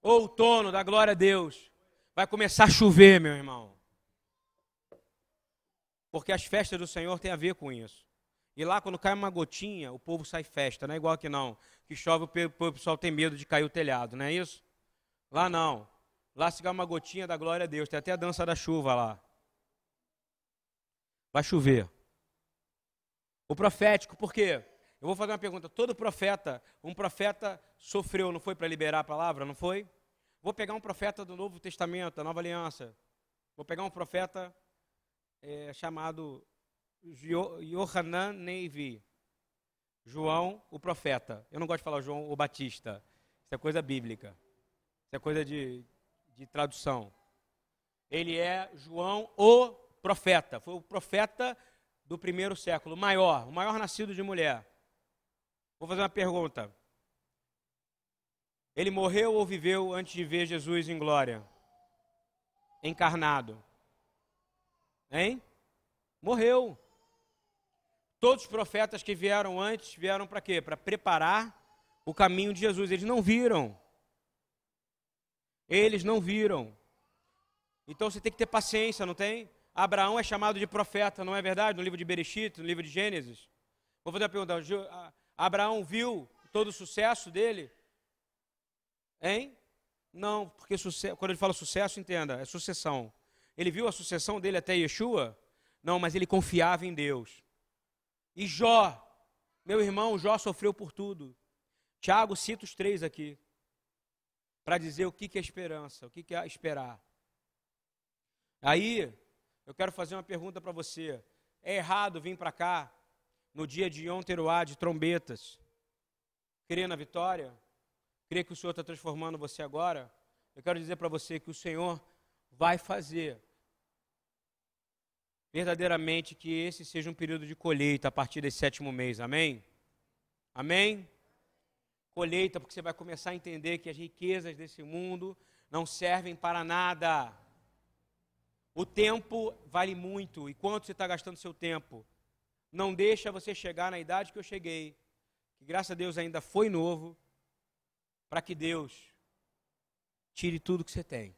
Outono, da glória a Deus. Vai começar a chover, meu irmão. Porque as festas do Senhor têm a ver com isso. E lá, quando cai uma gotinha, o povo sai festa, não é igual aqui não. Que chove, o pessoal tem medo de cair o telhado, não é isso? Lá não. Lá se cai uma gotinha da glória a Deus. Tem até a dança da chuva lá. Vai chover. O profético, por quê? Eu vou fazer uma pergunta. Todo profeta, um profeta sofreu, não foi para liberar a palavra, não foi? Vou pegar um profeta do Novo Testamento, da Nova Aliança. Vou pegar um profeta é, chamado Yohanan Neivi. João, o profeta. Eu não gosto de falar João o Batista. Isso é coisa bíblica. Isso é coisa de, de tradução. Ele é João o profeta. Foi o profeta do primeiro século, maior, o maior nascido de mulher. Vou fazer uma pergunta. Ele morreu ou viveu antes de ver Jesus em glória? Encarnado. Hein? Morreu. Todos os profetas que vieram antes vieram para quê? Para preparar o caminho de Jesus. Eles não viram. Eles não viram. Então você tem que ter paciência, não tem? Abraão é chamado de profeta, não é verdade? No livro de Bereshit, no livro de Gênesis. Vou fazer uma pergunta. Abraão viu todo o sucesso dele? Hein? Não, porque quando ele fala sucesso, entenda, é sucessão. Ele viu a sucessão dele até Yeshua? Não, mas ele confiava em Deus. E Jó, meu irmão, Jó sofreu por tudo. Tiago cita os três aqui para dizer o que é esperança, o que é esperar. Aí, eu quero fazer uma pergunta para você. É errado vir para cá no dia de Yom Teruah, de trombetas, crer na vitória? Crer que o Senhor está transformando você agora? Eu quero dizer para você que o Senhor vai fazer verdadeiramente que esse seja um período de colheita a partir desse sétimo mês, amém? Amém? Colheita, porque você vai começar a entender que as riquezas desse mundo não servem para nada. O tempo vale muito. E quanto você está gastando seu tempo? Não deixa você chegar na idade que eu cheguei, que graças a Deus ainda foi novo, para que Deus tire tudo que você tem.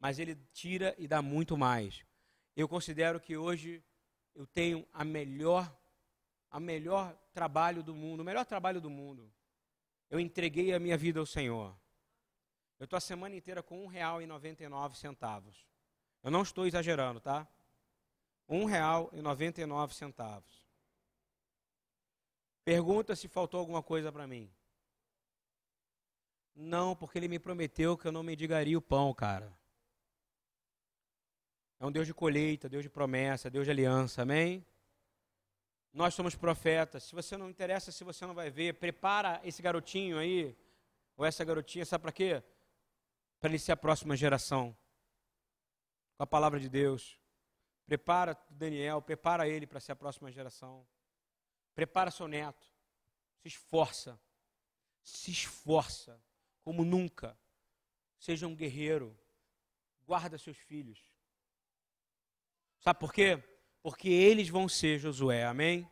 Mas Ele tira e dá muito mais. Eu considero que hoje eu tenho a melhor, a melhor trabalho do mundo, o melhor trabalho do mundo. Eu entreguei a minha vida ao Senhor. Eu estou a semana inteira com R$ 1,99. Eu não estou exagerando, tá? R$ 1,99. Pergunta se faltou alguma coisa para mim. Não, porque ele me prometeu que eu não mendigaria o pão, cara. É um Deus de colheita, Deus de promessa, Deus de aliança, amém? Nós somos profetas. Se você não interessa, se você não vai ver, prepara esse garotinho aí, ou essa garotinha, sabe para quê? Para ele ser a próxima geração. Com a palavra de Deus. Prepara Daniel, prepara ele para ser a próxima geração. Prepara seu neto. Se esforça. Se esforça como nunca. Seja um guerreiro. Guarda seus filhos. Sabe por quê? Porque eles vão ser Josué, amém?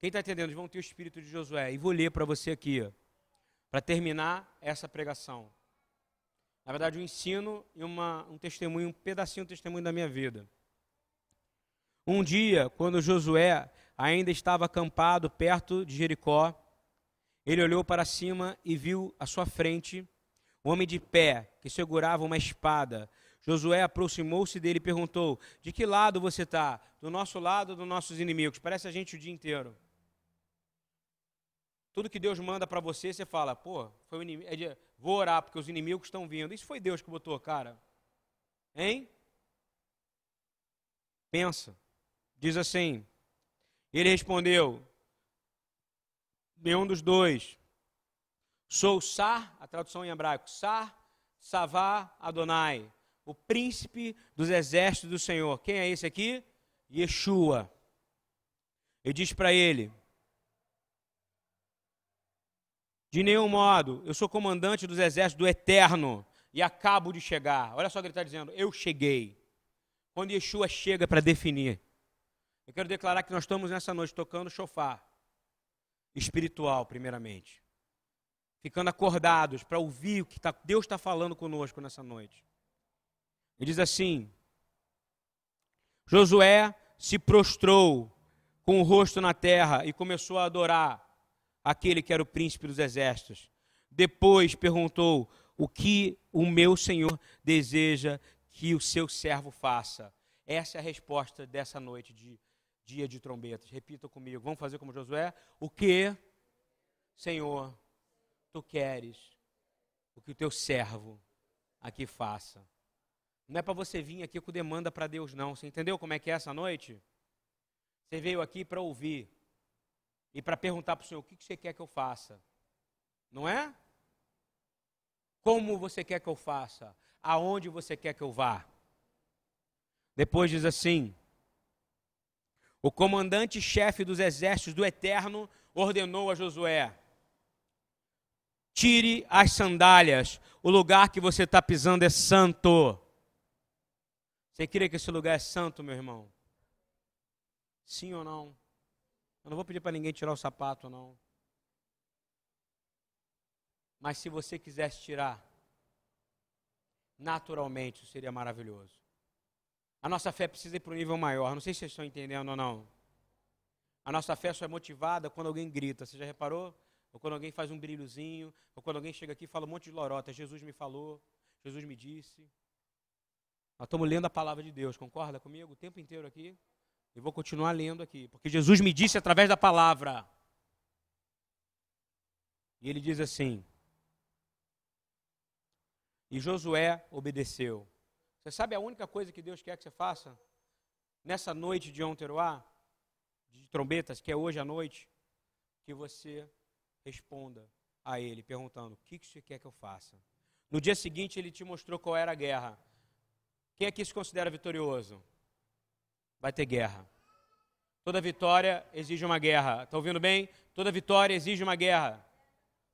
Quem está entendendo? Eles vão ter o espírito de Josué. E vou ler para você aqui, para terminar essa pregação. Na verdade, um ensino e uma, um testemunho, um pedacinho do testemunho da minha vida. Um dia, quando Josué ainda estava acampado perto de Jericó, ele olhou para cima e viu à sua frente um homem de pé que segurava uma espada. Josué aproximou-se dele e perguntou: De que lado você está? Do nosso lado ou dos nossos inimigos? Parece a gente o dia inteiro. Tudo que Deus manda para você, você fala: Pô, foi inimigo. É vou orar porque os inimigos estão vindo. Isso foi Deus que botou, cara. Hein? Pensa. Diz assim. Ele respondeu: nenhum dos dois. Sou Sar, a tradução em hebraico, Sar, Savá, Adonai, o príncipe dos exércitos do Senhor. Quem é esse aqui? Yeshua. Ele diz para ele: De nenhum modo, eu sou comandante dos exércitos do Eterno e acabo de chegar. Olha só o que ele está dizendo: Eu cheguei. Quando Yeshua chega para definir, eu quero declarar que nós estamos nessa noite tocando chofar espiritual, primeiramente. Ficando acordados para ouvir o que tá, Deus está falando conosco nessa noite. Ele diz assim: Josué se prostrou com o rosto na terra e começou a adorar aquele que era o príncipe dos exércitos. Depois perguntou: O que o meu senhor deseja que o seu servo faça? Essa é a resposta dessa noite de dia de trombetas. Repita comigo. Vamos fazer como Josué? O que, Senhor, tu queres o que o teu servo aqui faça? Não é para você vir aqui com demanda para Deus, não. Você entendeu como é que é essa noite? Você veio aqui para ouvir e para perguntar para o Senhor: o que você quer que eu faça? Não é? Como você quer que eu faça? Aonde você quer que eu vá? Depois diz assim: o comandante-chefe dos exércitos do Eterno ordenou a Josué: tire as sandálias, o lugar que você está pisando é santo. Você crê que esse lugar é santo, meu irmão? Sim ou não? Eu não vou pedir para ninguém tirar o sapato, não. Mas se você quisesse tirar, naturalmente, seria maravilhoso. A nossa fé precisa ir para um nível maior. Não sei se vocês estão entendendo ou não. A nossa fé só é motivada quando alguém grita. Você já reparou? Ou quando alguém faz um brilhozinho, ou quando alguém chega aqui e fala um monte de lorota. Jesus me falou, Jesus me disse. Nós estamos lendo a palavra de Deus, concorda comigo? O tempo inteiro aqui. E vou continuar lendo aqui, porque Jesus me disse através da palavra. E ele diz assim: E Josué obedeceu. Você sabe a única coisa que Deus quer que você faça nessa noite de Onteroá, de trombetas, que é hoje à noite, que você responda a Ele, perguntando: o que você quer que eu faça? No dia seguinte, ele te mostrou qual era a guerra. Quem aqui se considera vitorioso? Vai ter guerra. Toda vitória exige uma guerra. Está ouvindo bem? Toda vitória exige uma guerra.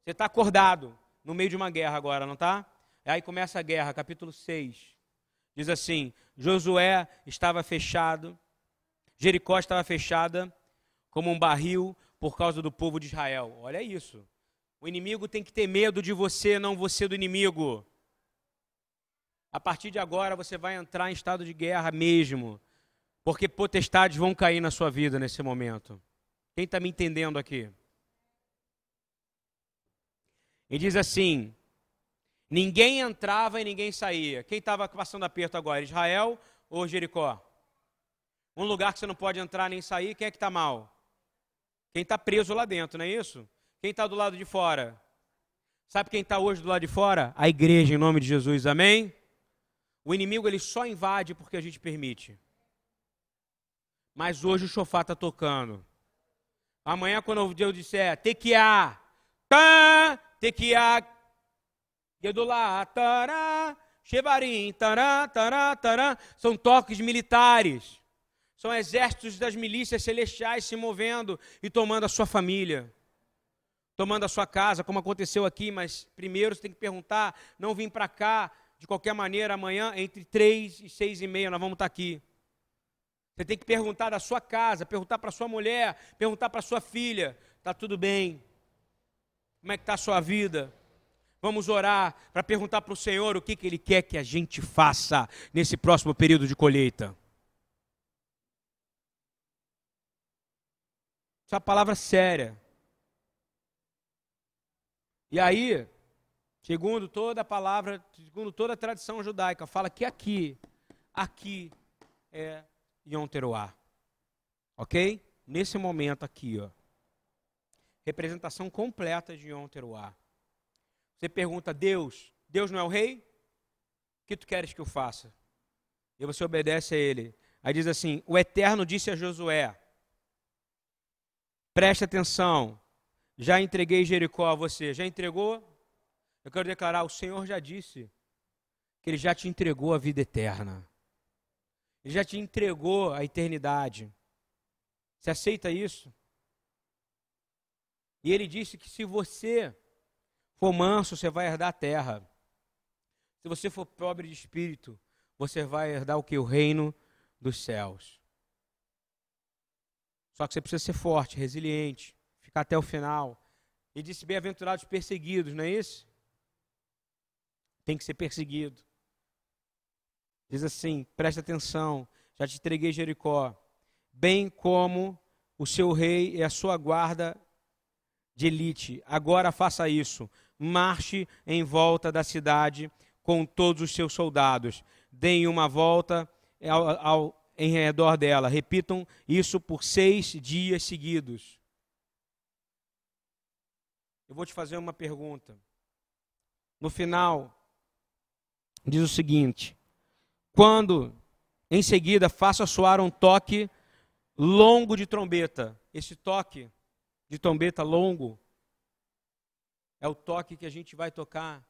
Você está acordado no meio de uma guerra agora, não está? Aí começa a guerra, capítulo 6. Diz assim: Josué estava fechado, Jericó estava fechada como um barril por causa do povo de Israel. Olha isso. O inimigo tem que ter medo de você, não você do inimigo. A partir de agora você vai entrar em estado de guerra mesmo, porque potestades vão cair na sua vida nesse momento. Quem está me entendendo aqui? E diz assim: ninguém entrava e ninguém saía. Quem estava passando aperto agora? Israel ou Jericó? Um lugar que você não pode entrar nem sair, quem é que está mal? Quem está preso lá dentro, não é isso? Quem está do lado de fora? Sabe quem está hoje do lado de fora? A igreja, em nome de Jesus, amém? O inimigo ele só invade porque a gente permite. Mas hoje o chofá está tocando. Amanhã, quando eu disser tequiá, tá, tequiá, gedulá, tará, chevarim, tará, tará, tará, são toques militares. São exércitos das milícias celestiais se movendo e tomando a sua família, tomando a sua casa, como aconteceu aqui, mas primeiro você tem que perguntar, não vim para cá de qualquer maneira, amanhã, entre três e seis e meia, nós vamos estar aqui. Você tem que perguntar da sua casa, perguntar para sua mulher, perguntar para sua filha: está tudo bem? Como é que está a sua vida? Vamos orar para perguntar para o Senhor o que, que Ele quer que a gente faça nesse próximo período de colheita. Isso é uma palavra séria. E aí, segundo toda a palavra, segundo toda a tradição judaica, fala que aqui, aqui é Yom Teruah. Ok? Nesse momento aqui, ó. Representação completa de Yom Teruah. Você pergunta, Deus, Deus não é o rei? O que tu queres que eu faça? E você obedece a ele. Aí diz assim: O Eterno disse a Josué: Preste atenção, já entreguei Jericó a você. Já entregou? Eu quero declarar: o Senhor já disse que Ele já te entregou a vida eterna. Ele já te entregou a eternidade. Você aceita isso? E Ele disse que se você for manso, você vai herdar a terra. Se você for pobre de espírito, você vai herdar o que? O reino dos céus. Só que você precisa ser forte, resiliente, ficar até o final. E disse: Bem-aventurados perseguidos, não é isso? Tem que ser perseguido. Diz assim: preste atenção, já te entreguei Jericó, bem como o seu rei e a sua guarda de elite. Agora faça isso. Marche em volta da cidade com todos os seus soldados. Deem uma volta ao, ao, em redor dela. Repitam isso por seis dias seguidos. Eu vou te fazer uma pergunta. No final, diz o seguinte: quando em seguida faça soar um toque longo de trombeta. Esse toque de trombeta longo é o toque que a gente vai tocar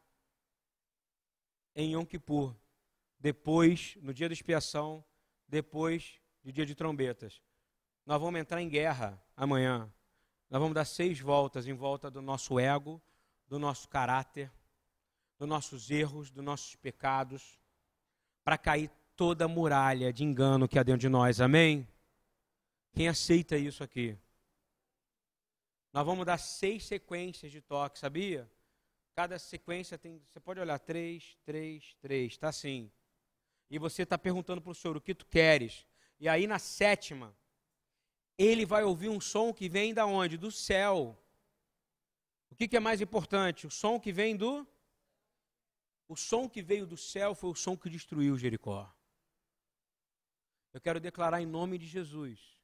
em Yom Kippur, depois, no dia da expiação, depois do dia de trombetas. Nós vamos entrar em guerra amanhã. Nós vamos dar seis voltas em volta do nosso ego, do nosso caráter, dos nossos erros, dos nossos pecados, para cair toda a muralha de engano que há dentro de nós. Amém? Quem aceita isso aqui? Nós vamos dar seis sequências de toque, sabia? Cada sequência tem. Você pode olhar, três, três, três, está assim. E você está perguntando para o Senhor o que tu queres. E aí na sétima, ele vai ouvir um som que vem da onde? Do céu. O que, que é mais importante? O som que vem do o som que veio do céu foi o som que destruiu Jericó. Eu quero declarar em nome de Jesus,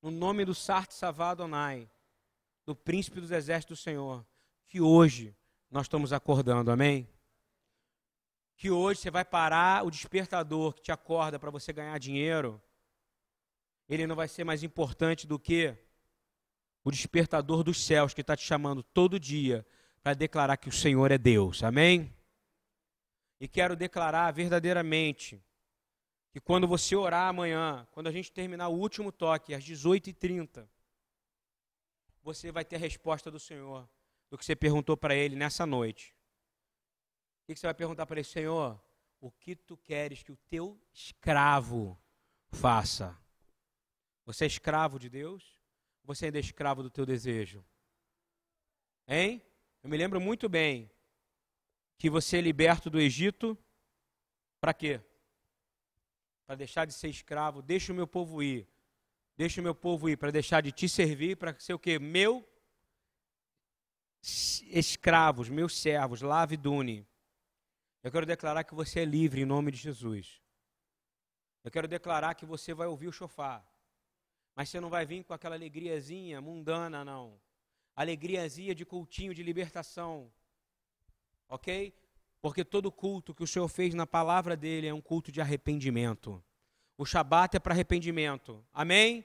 no nome do Sart Savadonai, do príncipe dos exércitos do Senhor, que hoje nós estamos acordando, amém? Que hoje você vai parar o despertador que te acorda para você ganhar dinheiro, ele não vai ser mais importante do que o despertador dos céus que está te chamando todo dia para declarar que o Senhor é Deus, amém? E quero declarar verdadeiramente que quando você orar amanhã, quando a gente terminar o último toque, às 18h30, você vai ter a resposta do Senhor, do que você perguntou para Ele nessa noite. O que você vai perguntar para Ele? Senhor, o que tu queres que o teu escravo faça? Você é escravo de Deus? Você ainda é escravo do teu desejo? Hein? Eu me lembro muito bem que você é liberto do Egito para quê? Para deixar de ser escravo, deixa o meu povo ir. Deixa o meu povo ir para deixar de te servir, para ser o quê? Meu escravos, meus servos, lave dune. Eu quero declarar que você é livre em nome de Jesus. Eu quero declarar que você vai ouvir o chofar. Mas você não vai vir com aquela alegriazinha mundana, não. Alegriazinha de cultinho de libertação. Ok? Porque todo culto que o Senhor fez na palavra dele é um culto de arrependimento. O Shabat é para arrependimento. Amém?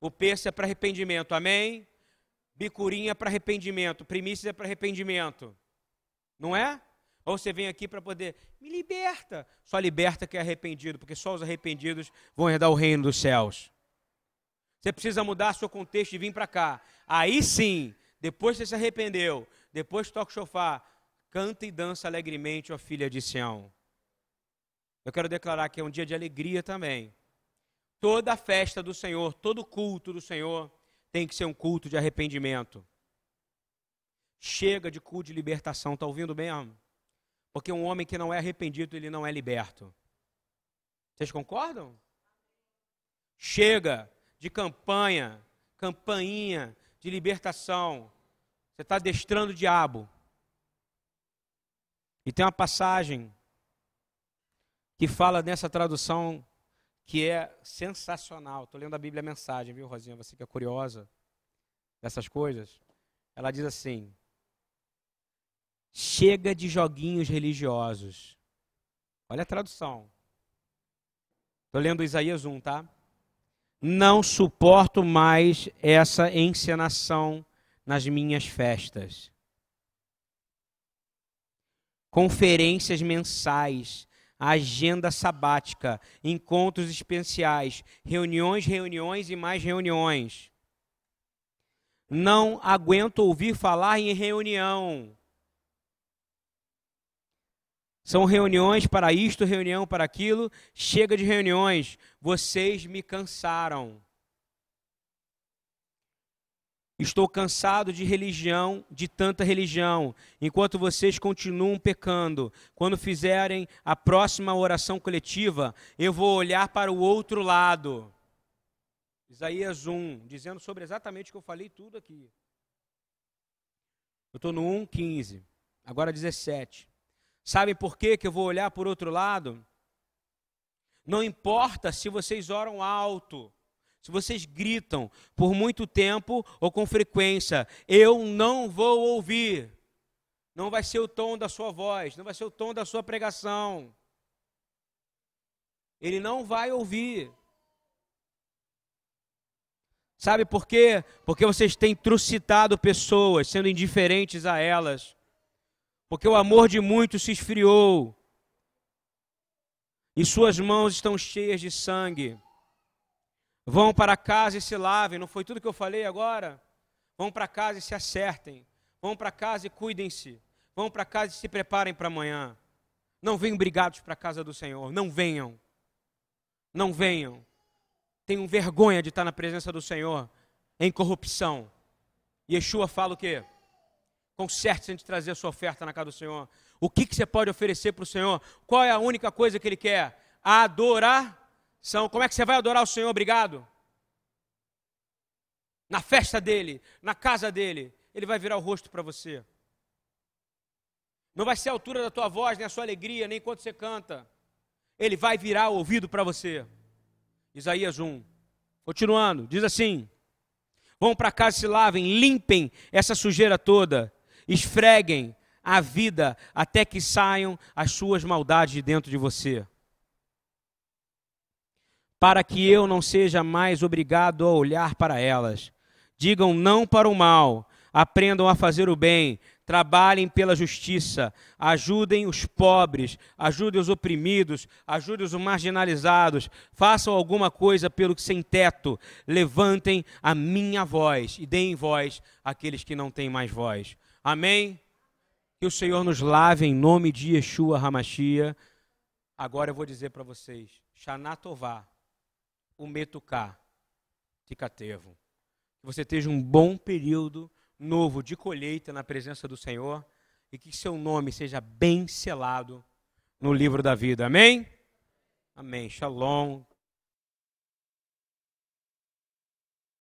O Persa é para arrependimento. Amém? Bicurinha é para arrependimento. Primícia é para arrependimento. Não é? Ou você vem aqui para poder, me liberta. Só liberta que é arrependido, porque só os arrependidos vão herdar o reino dos céus. Você precisa mudar seu contexto e vir para cá. Aí sim, depois que você se arrependeu, depois que toca o chofar, Canta e dança alegremente, ó filha de Sião. Eu quero declarar que é um dia de alegria também. Toda festa do Senhor, todo culto do Senhor tem que ser um culto de arrependimento. Chega de culto de libertação, está ouvindo bem? Porque um homem que não é arrependido, ele não é liberto. Vocês concordam? Chega de campanha, campainha de libertação. Você está adestrando o diabo. E tem uma passagem que fala nessa tradução que é sensacional. Estou lendo a Bíblia a mensagem, viu, Rosinha? Você que é curiosa dessas coisas. Ela diz assim: Chega de joguinhos religiosos. Olha a tradução. Estou lendo Isaías 1, tá? Não suporto mais essa encenação nas minhas festas conferências mensais, agenda sabática, encontros especiais, reuniões, reuniões e mais reuniões. Não aguento ouvir falar em reunião. São reuniões para isto, reunião para aquilo. Chega de reuniões. Vocês me cansaram. Estou cansado de religião, de tanta religião, enquanto vocês continuam pecando. Quando fizerem a próxima oração coletiva, eu vou olhar para o outro lado. Isaías 1, dizendo sobre exatamente o que eu falei tudo aqui. Eu estou no 1, 15, agora 17. Sabem por quê que eu vou olhar por outro lado? Não importa se vocês oram alto, se vocês gritam por muito tempo ou com frequência, eu não vou ouvir. Não vai ser o tom da sua voz, não vai ser o tom da sua pregação. Ele não vai ouvir. Sabe por quê? Porque vocês têm trucidado pessoas, sendo indiferentes a elas. Porque o amor de muitos se esfriou. E suas mãos estão cheias de sangue. Vão para casa e se lavem, não foi tudo que eu falei agora? Vão para casa e se acertem. Vão para casa e cuidem-se. Vão para casa e se preparem para amanhã. Não venham brigados para a casa do Senhor. Não venham. Não venham. Tenham vergonha de estar na presença do Senhor em corrupção. Yeshua fala o quê? Conserte-se de trazer a sua oferta na casa do Senhor. O que, que você pode oferecer para o Senhor? Qual é a única coisa que Ele quer? Adorar são como é que você vai adorar o Senhor? Obrigado. Na festa dele, na casa dele, ele vai virar o rosto para você. Não vai ser a altura da tua voz, nem a sua alegria, nem quando você canta. Ele vai virar o ouvido para você. Isaías 1. Continuando, diz assim: Vão para casa, se lavem, limpem essa sujeira toda, esfreguem a vida até que saiam as suas maldades de dentro de você para que eu não seja mais obrigado a olhar para elas. Digam não para o mal, aprendam a fazer o bem, trabalhem pela justiça, ajudem os pobres, ajudem os oprimidos, ajudem os marginalizados, façam alguma coisa pelo que sem teto, levantem a minha voz e deem voz àqueles que não têm mais voz. Amém? Que o Senhor nos lave em nome de Yeshua Hamashia. Agora eu vou dizer para vocês, Shanatová, o Metuká, Ticatevo. Que você esteja um bom período novo de colheita na presença do Senhor e que seu nome seja bem selado no livro da vida. Amém? Amém. Shalom.